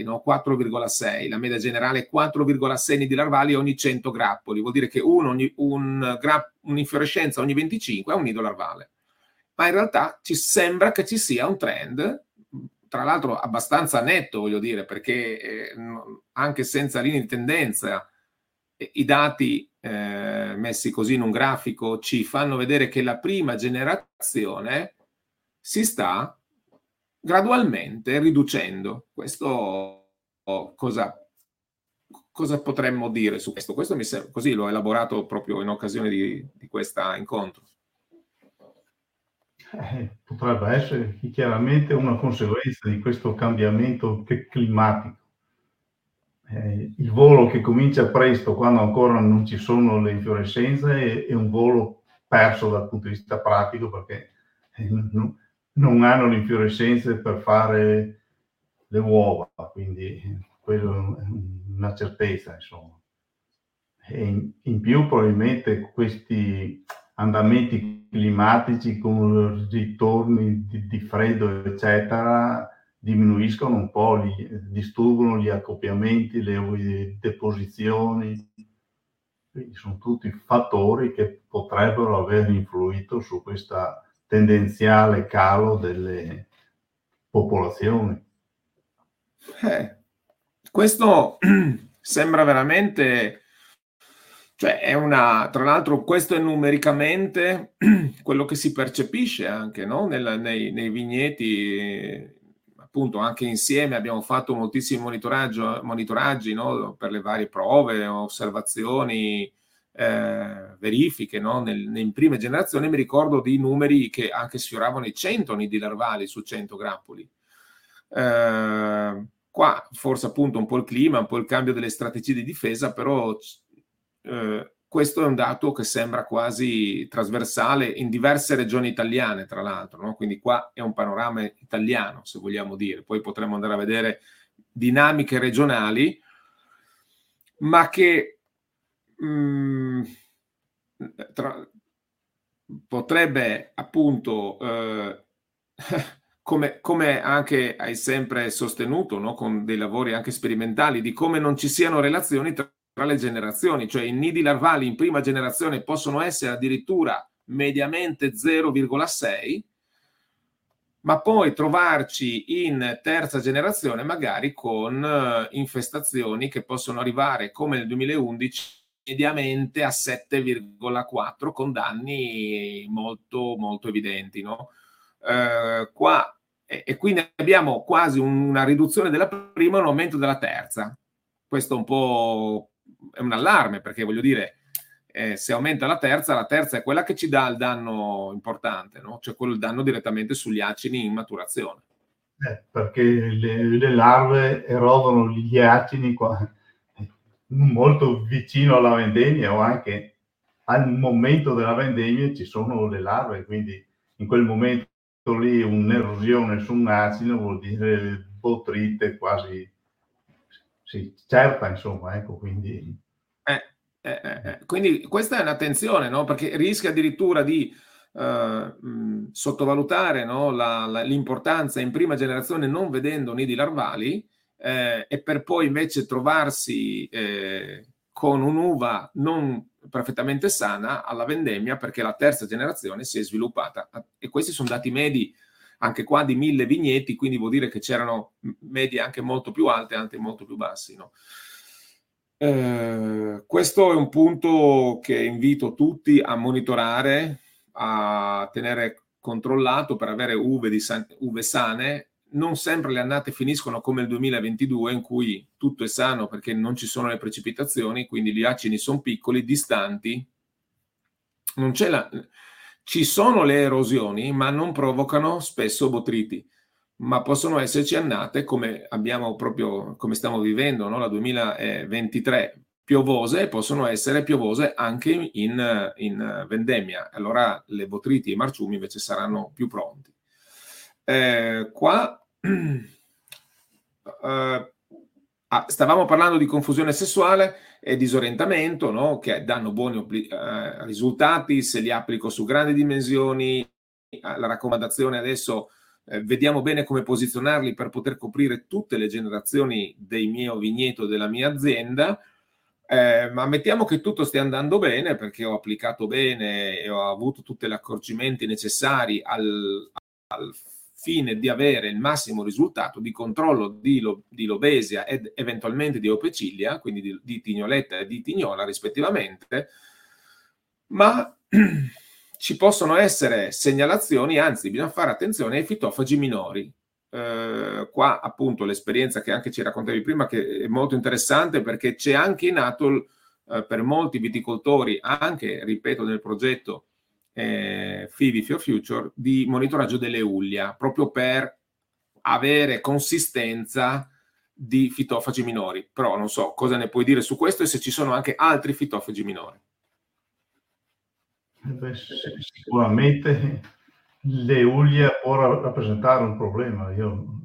no? 4,6, la media generale è 4,6 nidi larvali ogni 100 grappoli, vuol dire che uno ogni, un gra, un'infiorescenza ogni 25 è un nido larvale. Ma in realtà ci sembra che ci sia un trend, tra l'altro abbastanza netto, voglio dire, perché eh, anche senza linee di tendenza, eh, i dati eh, messi così in un grafico ci fanno vedere che la prima generazione si sta gradualmente riducendo. Questo cosa, cosa potremmo dire su questo? Questo mi sembra, così l'ho elaborato proprio in occasione di, di questo incontro. Eh, potrebbe essere chiaramente una conseguenza di questo cambiamento climatico. Eh, il volo che comincia presto, quando ancora non ci sono le infiorescenze, è, è un volo perso dal punto di vista pratico perché eh, non, non hanno le infiorescenze per fare le uova, quindi quello è una certezza, insomma. In, in più probabilmente questi andamenti climatici con ritorni di, di freddo, eccetera, diminuiscono un po', li, distruggono gli accoppiamenti, le deposizioni. Quindi sono tutti fattori che potrebbero aver influito su questa tendenziale calo delle popolazioni. Eh, questo [CLEARS THROAT] sembra veramente, cioè è una, tra l'altro questo è numericamente [CLEARS THROAT] quello che si percepisce anche no? Nel, nei, nei, vigneti, appunto anche insieme abbiamo fatto moltissimi monitoraggi no? per le varie prove, osservazioni, eh, verifiche no? Nel, in prime generazioni mi ricordo di numeri che anche sfioravano i 100 nidi larvali su 100 grappoli. Eh, qua forse appunto un po' il clima, un po' il cambio delle strategie di difesa, però eh, questo è un dato che sembra quasi trasversale in diverse regioni italiane, tra l'altro, no? quindi qua è un panorama italiano, se vogliamo dire, poi potremmo andare a vedere dinamiche regionali, ma che mh, mm, tra, potrebbe appunto, eh, [LAUGHS] come, come, anche hai sempre sostenuto, no? con dei lavori anche sperimentali, di come non ci siano relazioni tra, tra le generazioni, cioè i nidi larvali in prima generazione possono essere addirittura mediamente 0,6 ma poi trovarci in terza generazione magari con uh, infestazioni che possono arrivare come nel 2011 mediamente a 7,4 con danni molto, molto evidenti. No? Eh, qua, e, e, quindi abbiamo quasi una riduzione della prima e un aumento della terza. Questo un po' è un allarme perché voglio dire, eh, se aumenta la terza, la terza è quella che ci dà il danno importante, no? cioè quello il danno direttamente sugli acini in maturazione. Eh, perché le, le, larve erodono gli acini qua, molto vicino alla vendemmia o anche al momento della vendemmia ci sono le larve, quindi in quel momento lì un'erosione su un acino vuol dire botrite quasi sì, certa, insomma, ecco, quindi... Eh, eh, eh, eh, quindi questa è un'attenzione, no? Perché rischia addirittura di eh, mh, sottovalutare no? la, la, l'importanza in prima generazione non vedendo nidi larvali eh, e per poi invece trovarsi eh, con un'uva non perfettamente sana alla vendemmia perché la terza generazione si è sviluppata. E questi sono dati medi anche qua di mille vigneti, quindi vuol dire che c'erano medie anche molto più alte e anche molto più bassi. No? Eh, questo è un punto che invito tutti a monitorare, a tenere controllato per avere uve, san- uve sane. Non sempre le annate finiscono come il 2022 in cui tutto è sano perché non ci sono le precipitazioni, quindi gli acini sono piccoli, distanti. Non c'è la... Ci sono le erosioni, ma non provocano spesso botriti ma possono esserci annate come abbiamo proprio, come stiamo vivendo, no? la 2023 piovose, possono essere piovose anche in, in vendemmia. Allora le botriti e i marciumi invece saranno più pronti. Eh, qua [CLEARS THROAT] ah, stavamo parlando di confusione sessuale e disorientamento, no? che danno buoni eh, risultati se li applico su grandi dimensioni. La raccomandazione adesso eh, vediamo bene come posizionarli per poter coprire tutte le generazioni del mio vigneto, della mia azienda. Eh, ma mettiamo che tutto stia andando bene perché ho applicato bene e ho avuto tutti gli accorgimenti necessari al, al fine di avere il massimo risultato di controllo di, lo, di lobesia ed eventualmente di opecilia, quindi di, di tignoletta e di tignola rispettivamente, ma [CLEARS THROAT] ci possono essere segnalazioni, anzi bisogna fare attenzione ai fitofagi minori. Eh, qua appunto l'esperienza che anche ci raccontavi prima che è molto interessante perché c'è anche in atto eh, per molti viticoltori, anche ripeto nel progetto eh, Fivi for Future, di monitoraggio delle uglia, proprio per avere consistenza di fitofagi minori. Però non so cosa ne puoi dire su questo e se ci sono anche altri fitofagi minori. Beh, sicuramente l'Eulia può rappresentare un problema. Io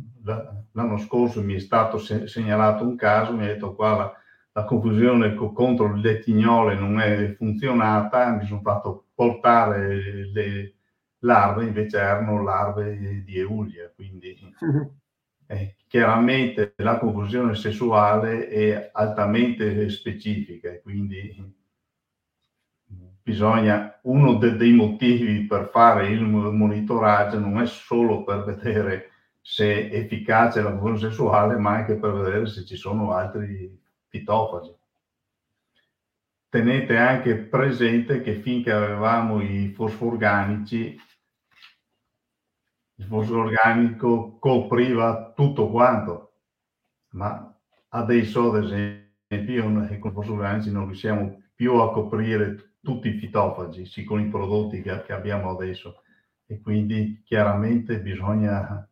l'anno scorso mi è stato segnalato un caso, mi ha detto qua la, la confusione contro le tignole non è funzionata, mi sono fatto portare le larve, invece erano larve di Eulia, quindi [LAUGHS] eh, chiaramente la confusione sessuale è altamente specifica, quindi bisogna, uno de, dei motivi per fare il monitoraggio non è solo per vedere se è efficace la funzione sessuale, ma anche per vedere se ci sono altri fitofagi. Tenete anche presente che finché avevamo i fosforganici, il fosforo organico copriva tutto quanto, ma adesso, ad esempio, con i fosforganici non riusciamo più a coprire tutti i fitofagi, sì, con i prodotti che abbiamo adesso. E quindi chiaramente bisogna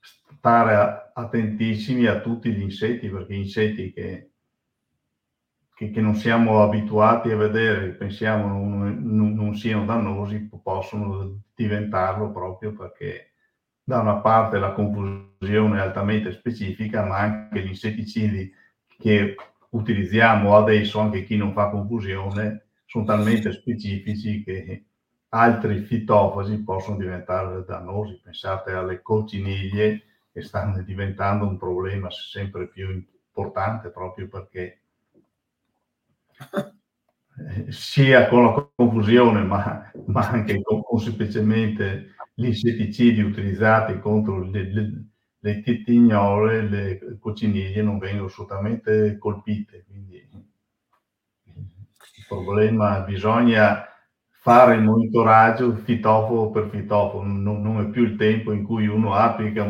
stare attentissimi a tutti gli insetti, perché insetti che, che, che non siamo abituati a vedere, pensiamo non, non, non, siano dannosi, possono diventarlo proprio perché da una parte la confusione è altamente specifica, ma anche gli insetticidi che utilizziamo adesso, anche chi non fa confusione, sono talmente specifici che altri fitofagi possono diventare dannosi. Pensate alle cocciniglie che stanno diventando un problema sempre più importante proprio perché sia con la confusione ma, ma anche con, con, semplicemente gli insetticidi utilizzati contro le, le, le titignole, le cocciniglie non vengono assolutamente colpite. Quindi Il problema, bisogna fare il monitoraggio fitoforo per fitoforo, non, non è più il tempo in cui uno applica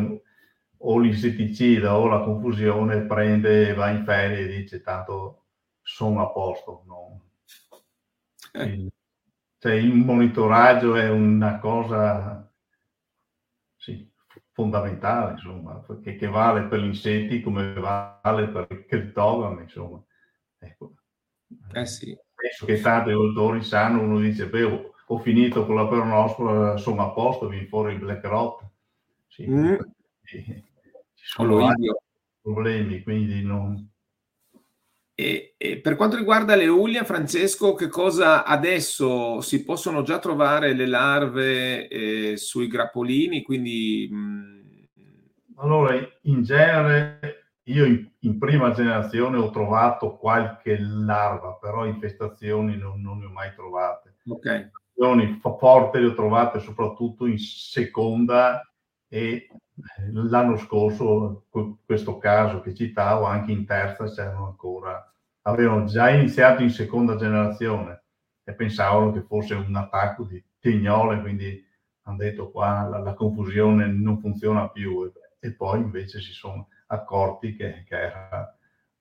o l'insetticida o la confusione, prende, va in ferie e dice tanto sono a posto. No? Eh. Il, cioè, il monitoraggio è una cosa sì, fondamentale, insomma, che, che, vale per gli insetti come vale per il criptogami, insomma. Ecco. Eh sì. Penso che tanti autori sanno, uno dice, beh, ho, finito con la peronospora, sono a posto, viene fuori il black rot. Sì, mm. Ci sono problemi, quindi non... E, e, per quanto riguarda le Uglia, Francesco, che cosa adesso si possono già trovare le larve eh, sui grappolini? Quindi, mh... Mm, allora, in genere io in, in, prima generazione ho trovato qualche larva, però infestazioni non, non ne ho mai trovate. Ok. Infestazioni forti le ho trovate soprattutto in seconda e l'anno scorso, questo caso che citavo, anche in terza c'erano ancora, avevano già iniziato in seconda generazione e pensavano che fosse un attacco di tignole, quindi hanno detto qua la, la confusione non funziona più e, e poi invece si sono accorti che, che era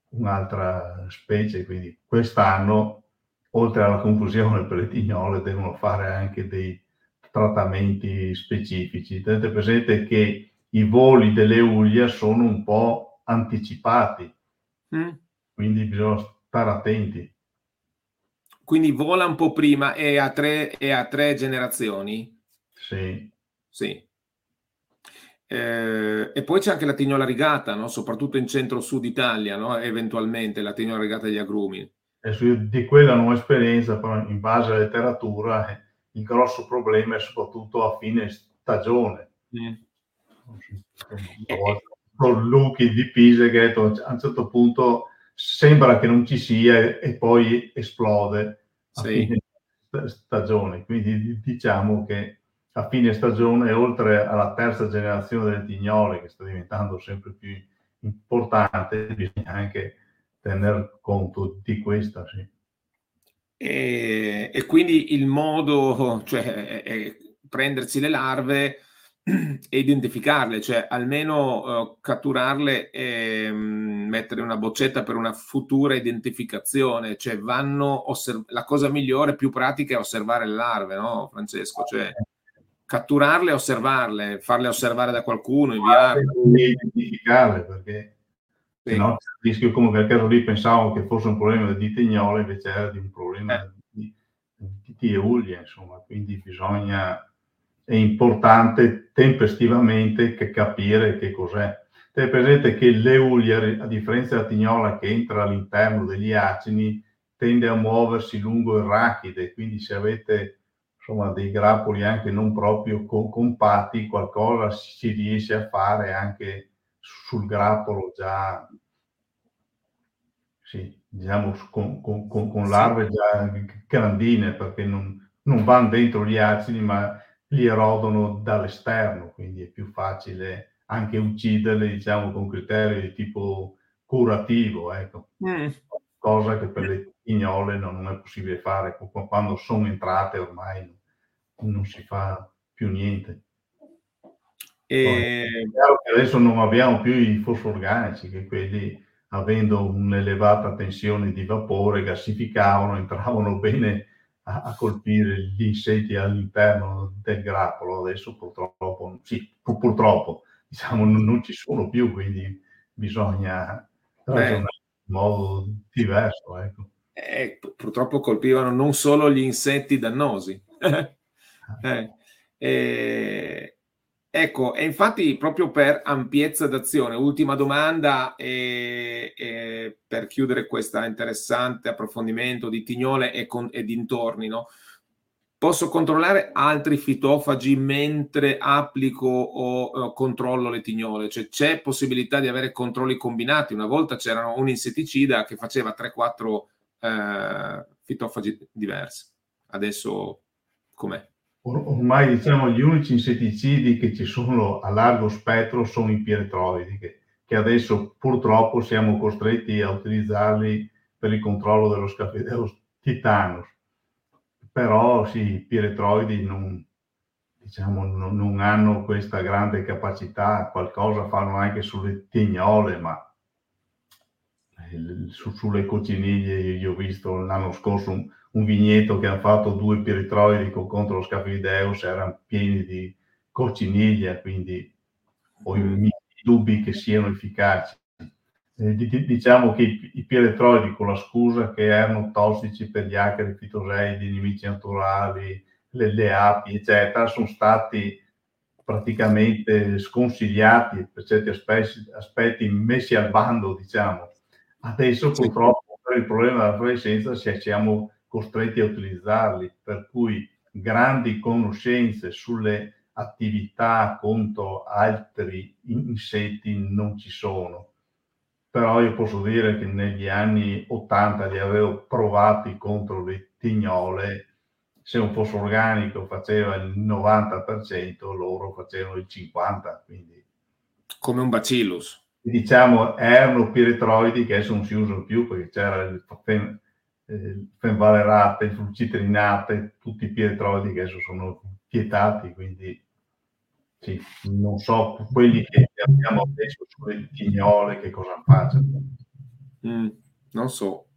un'altra specie, quindi quest'anno, oltre alla confusione per le tignole, devono fare anche dei trattamenti specifici. Tenete presente che i voli delle Uglia sono un po' anticipati, mm. quindi bisogna stare attenti. Quindi vola un po' prima e a tre, e a tre generazioni? Sì. Sì. Eh, e poi c'è anche la tignola rigata, no? soprattutto in centro-sud Italia, no? eventualmente la tignola rigata degli agrumi. di quella non ho esperienza, però in base alla letteratura eh, il grosso problema è soprattutto a fine stagione. Mm. Con Luchi di Pisa che detto a un certo punto sembra che non ci sia e poi esplode a sì. fine stagione. Quindi diciamo che a fine stagione, oltre alla terza generazione delle tignole, che sta diventando sempre più importante, bisogna anche tener conto di questa. Sì. E, e, quindi il modo, cioè è, è prendersi le larve e identificarle, cioè almeno uh, catturarle e um, mettere una boccetta per una futura identificazione, cioè vanno osserv- la cosa migliore, più pratica è osservare le larve, no Francesco? Cioè, catturarle e osservarle, farle osservare da qualcuno, inviarle. Identificarle perché sì. se no il rischio come nel caso lì pensavo che fosse un problema di tignole, invece era di un problema eh. di, di, di euglie, insomma, quindi bisogna, è importante tempestivamente che capire che cos'è. Tenete presente che l'eulia, a differenza della tignola che entra all'interno degli acini, tende a muoversi lungo il rachide, quindi se avete insomma, dei grappoli anche non proprio compatti, qualcosa si riesce a fare anche sul grappolo già, sì, diciamo, con, con, con larve già grandine, perché non, non vanno dentro gli acidi, ma li erodono dall'esterno, quindi è più facile anche ucciderle, diciamo, con criteri di tipo curativo, ecco. Mm. Cosa che per le ignole non è possibile fare quando sono entrate ormai non si fa più niente. E... adesso non abbiamo più i fosforganici che quelli avendo un'elevata tensione di vapore gassificavano, entravano bene a, a colpire gli insetti all'interno del grappolo. Adesso purtroppo, sì, purtroppo diciamo, non, non ci sono più, quindi bisogna ragionare in modo diverso. Ecco. Eh, purtroppo colpivano non solo gli insetti dannosi. [LAUGHS] Eh, eh, ecco, e infatti proprio per ampiezza d'azione, ultima domanda e, e per chiudere questo interessante approfondimento di tignole e, con, e dintorni, no? Posso controllare altri fitofagi mentre applico o, o controllo le tignole? Cioè c'è possibilità di avere controlli combinati? Una volta c'era un insetticida che faceva 3-4 eh, fitofagi diversi. Adesso com'è? Ormai diciamo gli unici insetticidi che ci sono a largo spettro sono i piretroidi, che, che adesso purtroppo siamo costretti a utilizzarli per il controllo dello scafideo titanus. Però sì, i piretroidi non, diciamo, non, non, hanno questa grande capacità, qualcosa fanno anche sulle tignole, ma su, sulle cocciniglie io ho visto l'anno scorso un, un vigneto che hanno fatto due piretroidi contro lo Scafideus, erano pieni di cocciniglia, quindi ho i dubbi che siano efficaci. Eh, diciamo che i, i piretroidi con la scusa che erano tossici per gli acari fitoseidi, nemici naturali, le, le api, eccetera, sono stati praticamente sconsigliati per certi aspetti, aspetti messi al bando, diciamo. Adesso purtroppo per il problema della presenza siamo costretti a utilizzarli, per cui grandi conoscenze sulle attività contro altri insetti non ci sono. Però io posso dire che negli anni 80 li avevo provati contro le tignole se un fosso organico faceva il 90%, loro facevano il 50%. Quindi, Come un bacillus. Diciamo erano piretroidi che adesso non si usano più perché c'era il, il fenvalerate, flucitrinate, tutti i piretroidi che adesso sono vietati, quindi sì, non so quelli che abbiamo adesso sulle tignole che cosa facciano. Mm, non so.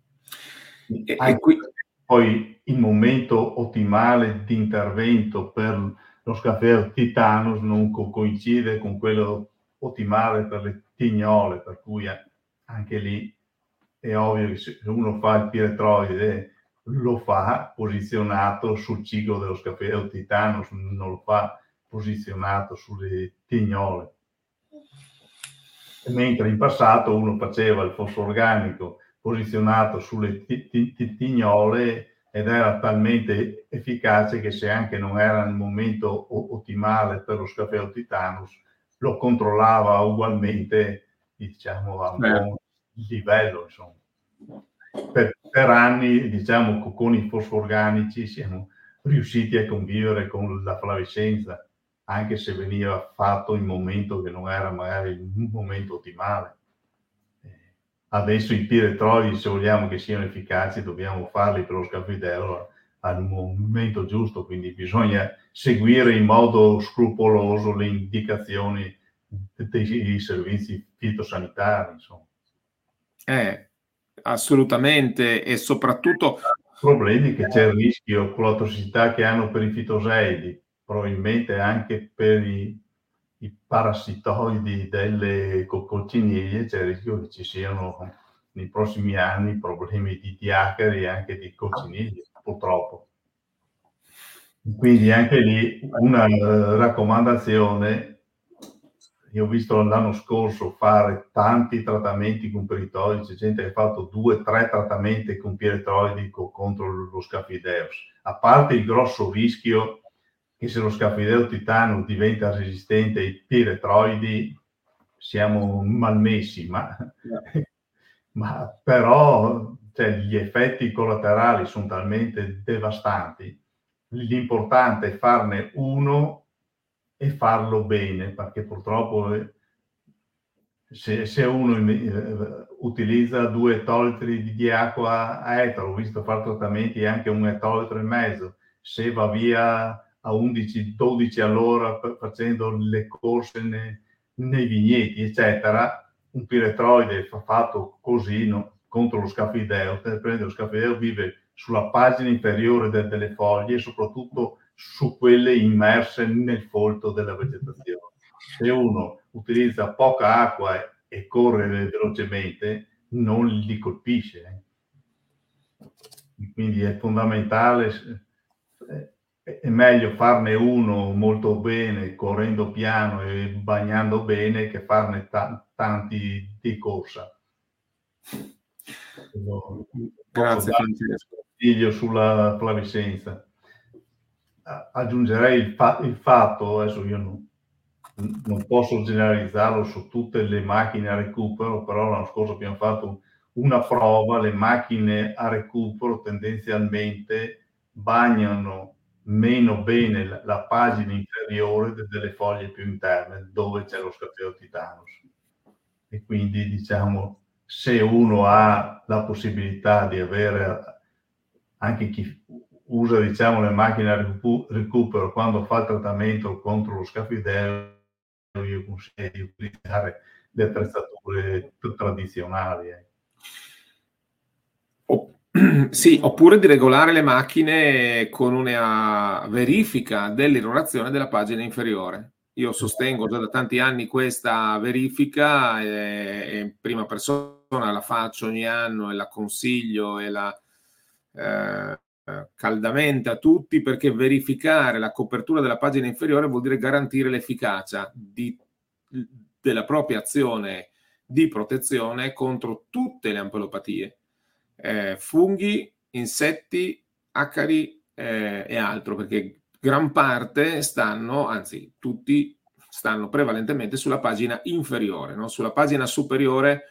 E, e qui poi il momento ottimale di intervento per lo scafeo Titanus non co- coincide con quello ottimale per le tignole, per cui anche lì è ovvio che se uno fa il piretroide lo fa posizionato sul ciclo dello scafeo Titanus, non lo fa posizionato sulle tignole. Mentre in passato uno faceva il fosforo organico posizionato sulle tignole ed era talmente efficace che se anche non era nel momento ottimale per lo scafeo titanus, lo controllava ugualmente, diciamo, a un eh. buon livello. Insomma. Per, per, anni, diciamo, con i fosforganici siamo riusciti a convivere con la flavescenza, anche se veniva fatto in un momento che non era magari il momento ottimale adesso i piretroidi, se vogliamo che siano efficaci, dobbiamo farli per lo scaffitello al momento giusto, quindi bisogna seguire in modo scrupoloso le indicazioni dei servizi fitosanitari. Insomma. Eh, assolutamente, e soprattutto... È che c'è il rischio con la tossicità che hanno per i fitoseidi, probabilmente anche per i i parassitoidi delle cocciniglie, c'è il rischio che ci siano nei prossimi anni problemi di diacari e anche di cocciniglie, purtroppo. Quindi anche lì una raccomandazione, io ho visto l'anno scorso fare tanti trattamenti con peritroidi, c'è gente che ha fatto due, tre trattamenti con piretroidi contro lo scafideus. A parte il grosso rischio che se lo scafideo titano diventa resistente ai piretroidi siamo malmessi, ma, [LAUGHS] ma però cioè, gli effetti collaterali sono talmente devastanti. L'importante è farne uno e farlo bene, perché purtroppo eh, se, se uno eh, utilizza due ettolitri di acqua a etero, ho visto fare trattamenti anche un ettolitro e mezzo, se va via a 11-12 all'ora facendo le corse nei, nei vigneti, eccetera, un piretroide fatto così no, contro lo scafideo, prende lo scafideo vive sulla pagina inferiore de, delle foglie e soprattutto su quelle immerse nel folto della vegetazione. Se uno utilizza poca acqua e, corre velocemente, non li colpisce. Eh. Quindi è fondamentale eh, è meglio farne uno molto bene, correndo piano e bagnando bene, che farne ta- tanti di corsa. Grazie Francesco. Consiglio sulla flaviscenza. Aggiungerei il, fa- il, fatto, adesso io non, non, posso generalizzarlo su tutte le macchine a recupero, però l'anno scorso abbiamo fatto una prova, le macchine a recupero tendenzialmente bagnano meno bene la, la pagina inferiore de, delle foglie più interne dove c'è lo scafeo titanus. E quindi diciamo se uno ha la possibilità di avere anche chi usa diciamo, le macchine a recupero quando fa il trattamento contro lo scafidello, io consiglio di utilizzare le attrezzature tradizionali. Eh. [CLEARS THROAT] Sì, oppure di regolare le macchine con una verifica dell'irrorazione della pagina inferiore. Io sostengo già da tanti anni questa verifica e, in prima persona la faccio ogni anno e la consiglio e la eh, caldamente a tutti perché verificare la copertura della pagina inferiore vuol dire garantire l'efficacia di, della propria azione di protezione contro tutte le ampelopatie eh, funghi, insetti, acari eh, e altro, perché gran parte stanno, anzi tutti stanno prevalentemente sulla pagina inferiore, no? sulla pagina superiore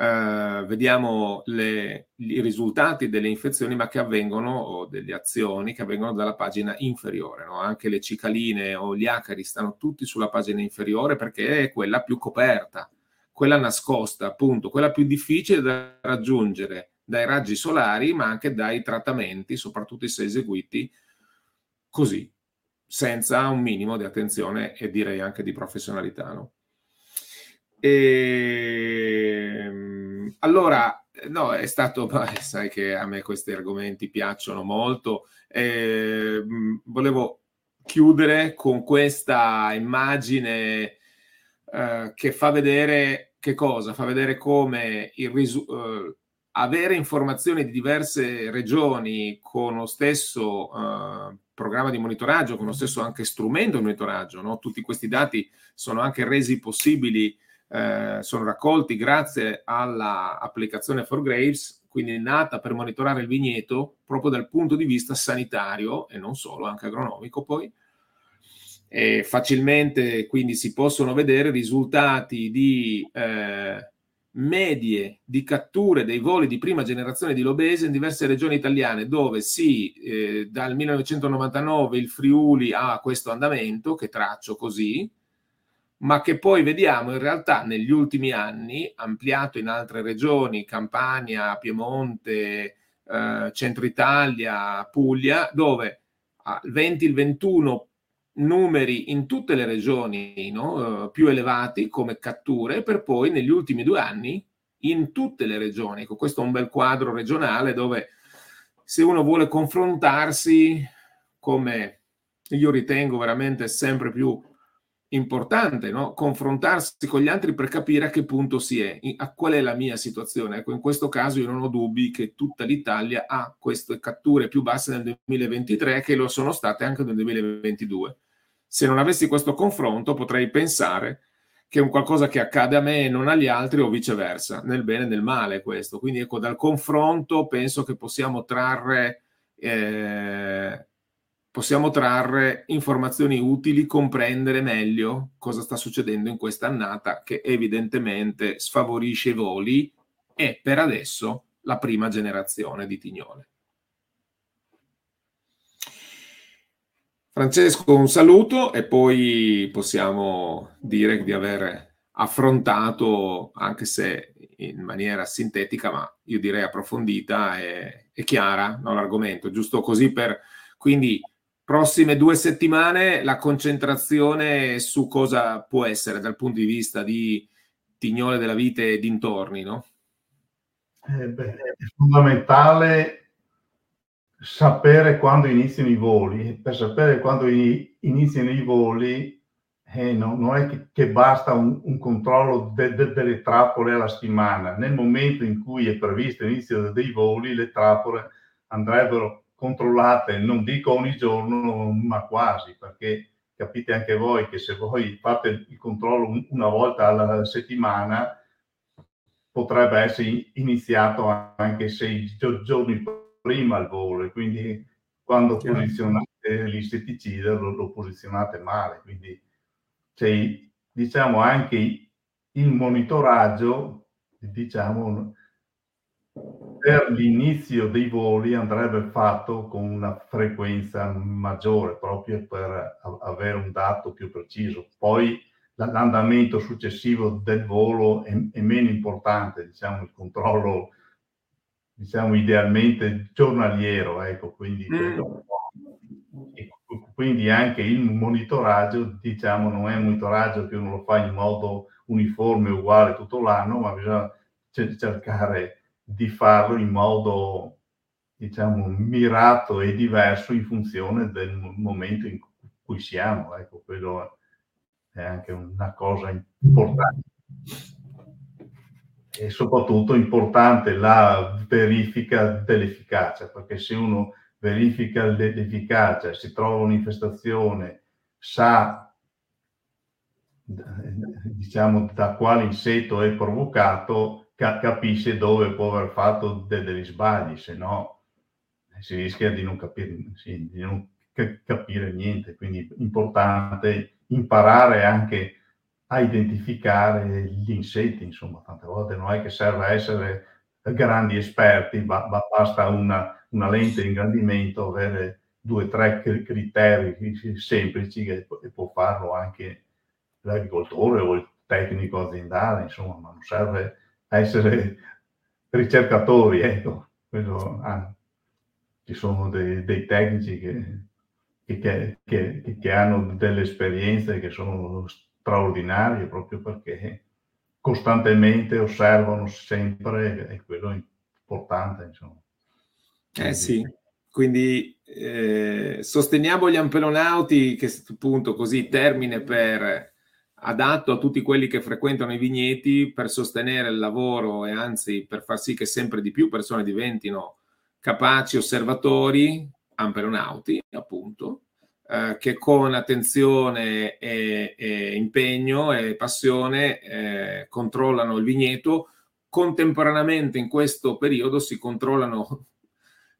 eh, vediamo le, i risultati delle infezioni ma che avvengono o delle azioni che avvengono dalla pagina inferiore, no? anche le cicaline o gli acari stanno tutti sulla pagina inferiore perché è quella più coperta quella nascosta, appunto, quella più difficile da raggiungere dai raggi solari, ma anche dai trattamenti, soprattutto se eseguiti così, senza un minimo di attenzione e direi anche di professionalità. No? E, ehm, allora, no, è stato, sai che a me questi argomenti piacciono molto. E, ehm, volevo chiudere con questa immagine eh, che fa vedere che cosa? Fa vedere come il risu- uh, avere informazioni di diverse regioni con lo stesso uh, programma di monitoraggio, con lo stesso anche strumento di monitoraggio, no? tutti questi dati sono anche resi possibili, uh, sono raccolti grazie all'applicazione For Graves, quindi nata per monitorare il vigneto proprio dal punto di vista sanitario e non solo, anche agronomico poi. E facilmente quindi si possono vedere risultati di eh, medie di catture dei voli di prima generazione di Lobese in diverse regioni italiane dove sì, eh, dal 1999 il Friuli ha questo andamento che traccio così, ma che poi vediamo in realtà negli ultimi anni ampliato in altre regioni, Campania, Piemonte, eh, Centro Italia, Puglia, dove il 20, il 21 numeri in tutte le regioni no? uh, più elevati come catture per poi negli ultimi due anni in tutte le regioni. Ecco, questo è un bel quadro regionale dove se uno vuole confrontarsi, come io ritengo veramente sempre più importante, no? confrontarsi con gli altri per capire a che punto si è, a qual è la mia situazione. Ecco, in questo caso io non ho dubbi che tutta l'Italia ha queste catture più basse nel 2023 che lo sono state anche nel 2022 se non avessi questo confronto potrei pensare che è un qualcosa che accade a me e non agli altri o viceversa, nel bene e nel male questo. Quindi ecco, dal confronto penso che possiamo trarre, eh, possiamo trarre informazioni utili, comprendere meglio cosa sta succedendo in questa annata che evidentemente sfavorisce i voli e per adesso la prima generazione di Tignole. Francesco, un saluto e poi possiamo dire di aver affrontato, anche se in maniera sintetica, ma io direi approfondita e, e chiara, no, l'argomento, giusto così per... Quindi prossime due settimane la concentrazione su cosa può essere dal punto di vista di Tignole della Vite e dintorni, no? Eh beh, è fondamentale sapere quando iniziano i voli. Per sapere quando iniziano i voli eh, no, non è che, che basta un, un controllo de, de, delle trappole alla settimana. Nel momento in cui è previsto l'inizio dei voli, le trappole andrebbero controllate, non dico ogni giorno, ma quasi, perché capite anche voi che se voi fate il controllo una volta alla settimana, potrebbe essere iniziato anche sei giorni prima il volo e quindi quando Chiaro. posizionate l'insetticida lo, lo, posizionate male. Quindi c'è, diciamo, anche il monitoraggio, diciamo, per l'inizio dei voli andrebbe fatto con una frequenza maggiore proprio per avere un dato più preciso. Poi l'andamento successivo del volo è, è meno importante, diciamo, il controllo diciamo idealmente giornaliero, ecco, quindi, mm. quindi anche il monitoraggio, diciamo, non è un monitoraggio che uno lo fa in modo uniforme, uguale tutto l'anno, ma bisogna cercare di farlo in modo, diciamo, mirato e diverso in funzione del momento in cui siamo, ecco, quello è anche una cosa importante. E soprattutto importante la verifica dell'efficacia, perché se uno verifica l'efficacia, si trova un'infestazione, sa diciamo da quale insetto è provocato, capisce dove può aver fatto degli sbagli, se no si rischia di non capire, sì, di non capire niente. Quindi è importante imparare anche a identificare gli insetti, insomma, tante volte non è che serve essere grandi esperti, ma, ma basta una, una, lente di ingrandimento, avere due o tre criteri semplici e, e può farlo anche l'agricoltore o il tecnico aziendale, insomma, ma non serve essere ricercatori, ecco, Quello, ah, ci sono dei, dei tecnici che, che, che, che hanno delle esperienze che sono straordinarie proprio perché costantemente osservano sempre e quello è importante. Insomma. Eh sì, quindi eh, sosteniamo gli ampelonauti che appunto così termine per adatto a tutti quelli che frequentano i vigneti per sostenere il lavoro e anzi per far sì che sempre di più persone diventino capaci osservatori, ampelonauti appunto, eh, che con attenzione e, e, impegno e passione eh, controllano il vigneto. Contemporaneamente in questo periodo si controllano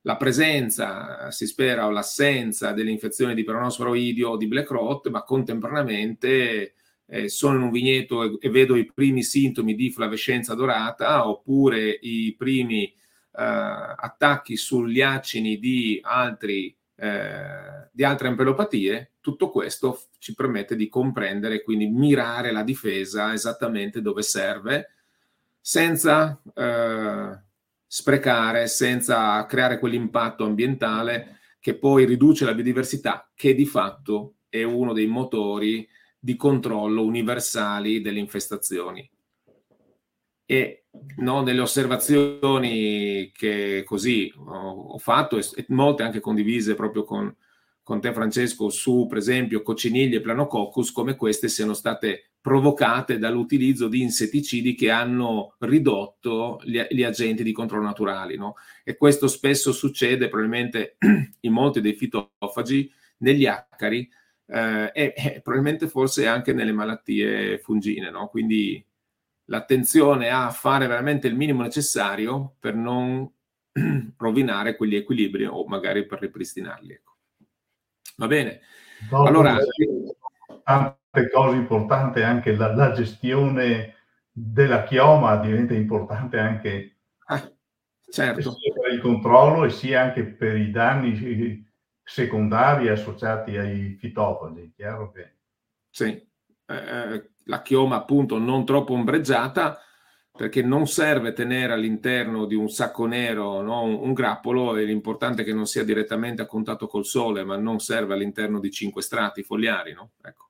la presenza, si spera, o l'assenza delle infezioni di peronosporo idio o di black rot, ma contemporaneamente eh, sono in un vigneto e, e, vedo i primi sintomi di flavescenza dorata oppure i primi eh, attacchi sugli acini di altri eh, di altre ampelopatie, tutto questo ci permette di comprendere quindi mirare la difesa esattamente dove serve, senza eh, sprecare, senza creare quell'impatto ambientale che poi riduce la biodiversità, che di fatto è uno dei motori di controllo universali delle infestazioni. E no, nelle osservazioni che così ho, fatto e, molte anche condivise proprio con, con te Francesco su per esempio cocciniglie e planococcus come queste siano state provocate dall'utilizzo di insetticidi che hanno ridotto gli, gli agenti di controllo naturali no? e questo spesso succede probabilmente [CLEARS THROAT] in molti dei fitofagi negli acari eh, e, e, probabilmente forse anche nelle malattie fungine no? quindi l'attenzione a fare veramente il minimo necessario per non [CLEARS THROAT] rovinare quegli equilibri o magari per ripristinarli. Ecco. Va bene. Dopo allora, tante cose importanti, anche la, la, gestione della chioma diventa importante anche ah, certo. sia per il controllo e sia anche per i danni secondari associati ai fitofagi. Chiaro che... Sì, eh, la chioma appunto non troppo ombreggiata perché non serve tenere all'interno di un sacco nero no? un, un, grappolo e l'importante è che non sia direttamente a contatto col sole, ma non serve all'interno di cinque strati foliari. No? Ecco.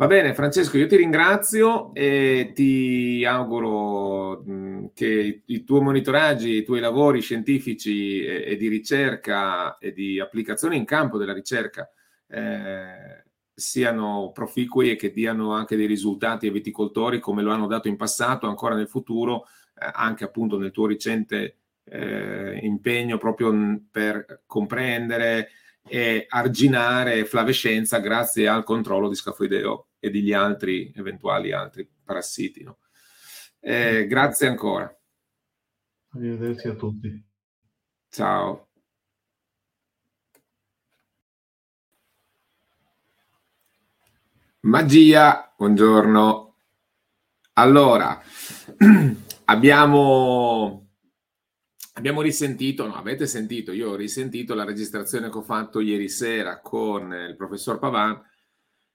Va bene, Francesco, io ti ringrazio e ti auguro mh, che i tuoi monitoraggi, i tuoi lavori scientifici e, di ricerca e di applicazione in campo della ricerca eh, siano proficui e che diano anche dei risultati ai viticoltori come lo hanno dato in passato, ancora nel futuro, eh, anche appunto nel tuo recente eh, impegno proprio per comprendere e arginare flavescenza grazie al controllo di scafoideo e degli altri eventuali altri parassiti. No? Eh, grazie ancora. Arrivederci a tutti. Ciao. Magia, buongiorno. Allora, [CLEARS THROAT] abbiamo, abbiamo risentito, no, avete sentito, io ho risentito la registrazione che ho fatto ieri sera con il professor Pavan,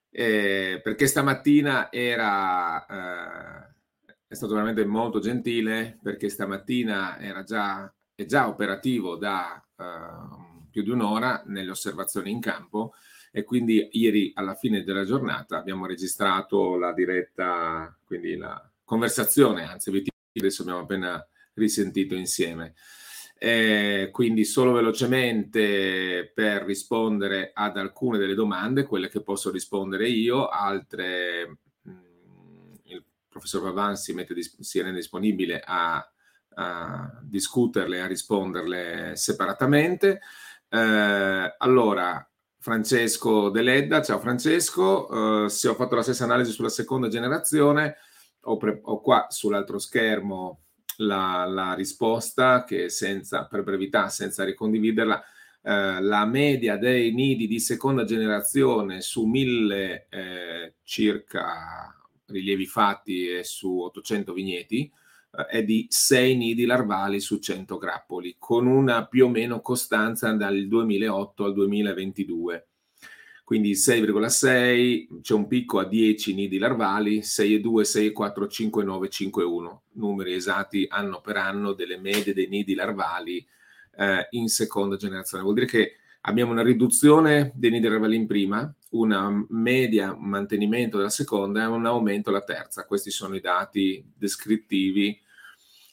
eh, perché stamattina era, eh, è stato veramente molto gentile perché stamattina era già, è già operativo da uh, più di un'ora nelle osservazioni in campo e quindi ieri alla fine della giornata abbiamo registrato la diretta, quindi la conversazione, anzi adesso abbiamo appena risentito insieme. Eh, quindi solo velocemente per rispondere ad alcune delle domande, quelle che posso rispondere io, altre mh, mm, il professor Pavan si, mette, si rende disponibile a, a discuterle, a risponderle separatamente. Eh, allora, Francesco Deledda, ciao Francesco, eh, se ho fatto la stessa analisi sulla seconda generazione, ho, pre- ho qua sull'altro schermo la, la risposta che senza, per brevità, senza ricondividerla, eh, la media dei nidi di seconda generazione su mille eh, circa rilievi fatti e su 800 vigneti eh, è di 6 nidi larvali su 100 grappoli, con una più o meno costanza dal 2008 al 2022 quindi 6,6, c'è un picco a 10 nidi larvali, 6,2, 6,4, 5,9, 5,1, numeri esatti anno per anno delle medie dei nidi larvali eh, in seconda generazione. Vuol dire che abbiamo una riduzione dei nidi larvali in prima, una media mantenimento della seconda e un aumento alla terza. Questi sono i dati descrittivi,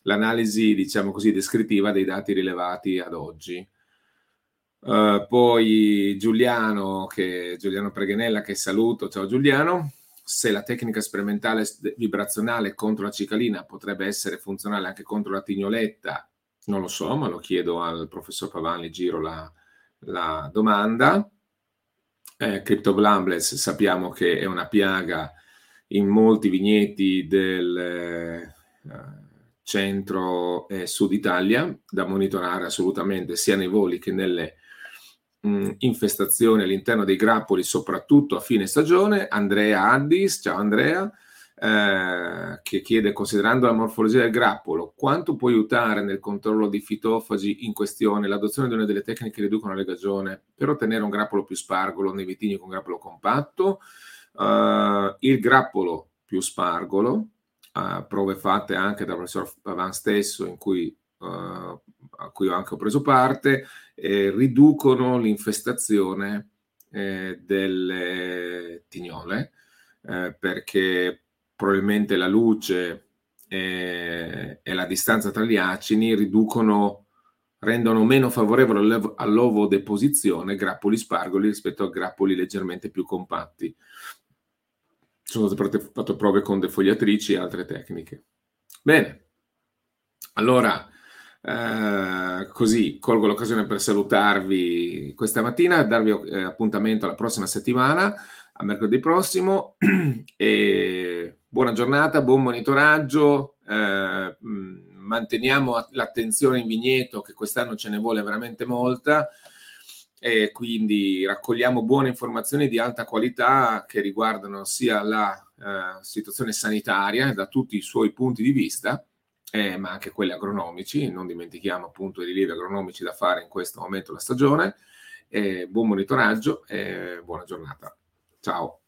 l'analisi, diciamo così, descrittiva dei dati rilevati ad oggi. Uh, poi Giuliano, che, Giuliano Preghenella, che saluto. Ciao Giuliano. Se la tecnica sperimentale vibrazionale contro la cicalina potrebbe essere funzionale anche contro la tignoletta, non lo so, ma lo chiedo al professor Pavani, giro la, la domanda. Eh, Cryptoblambles sappiamo che è una piaga in molti vigneti del eh, centro e sud Italia, da monitorare assolutamente sia nei voli che nelle mh, infestazioni all'interno dei grappoli, soprattutto a fine stagione. Andrea Addis, ciao Andrea, eh, che chiede, considerando la morfologia del grappolo, quanto può aiutare nel controllo di fitofagi in questione l'adozione di una delle tecniche che riducono la legagione per ottenere un grappolo più spargolo nei vitigni con grappolo compatto? Uh, il grappolo più spargolo, uh, prove fatte anche dal professor Pavan stesso, in cui uh, a cui ho anche preso parte, eh, riducono l'infestazione eh, delle tignole eh, perché probabilmente la luce e, e, la distanza tra gli acini riducono, rendono meno favorevole all'ovodeposizione grappoli spargoli rispetto a grappoli leggermente più compatti. Sono state fatte prove con defogliatrici e altre tecniche. Bene, allora eh, così colgo l'occasione per salutarvi questa mattina, darvi eh, appuntamento alla prossima settimana, a mercoledì prossimo. [CLEARS THROAT] e buona giornata, buon monitoraggio. Eh, manteniamo l'attenzione in vigneto, che quest'anno ce ne vuole veramente molta. E quindi raccogliamo buone informazioni di alta qualità che riguardano sia la eh, situazione sanitaria da tutti i suoi punti di vista, eh, ma anche quelli agronomici, non dimentichiamo appunto i rilievi agronomici da fare in questo momento della stagione. Eh, buon monitoraggio e buona giornata. Ciao.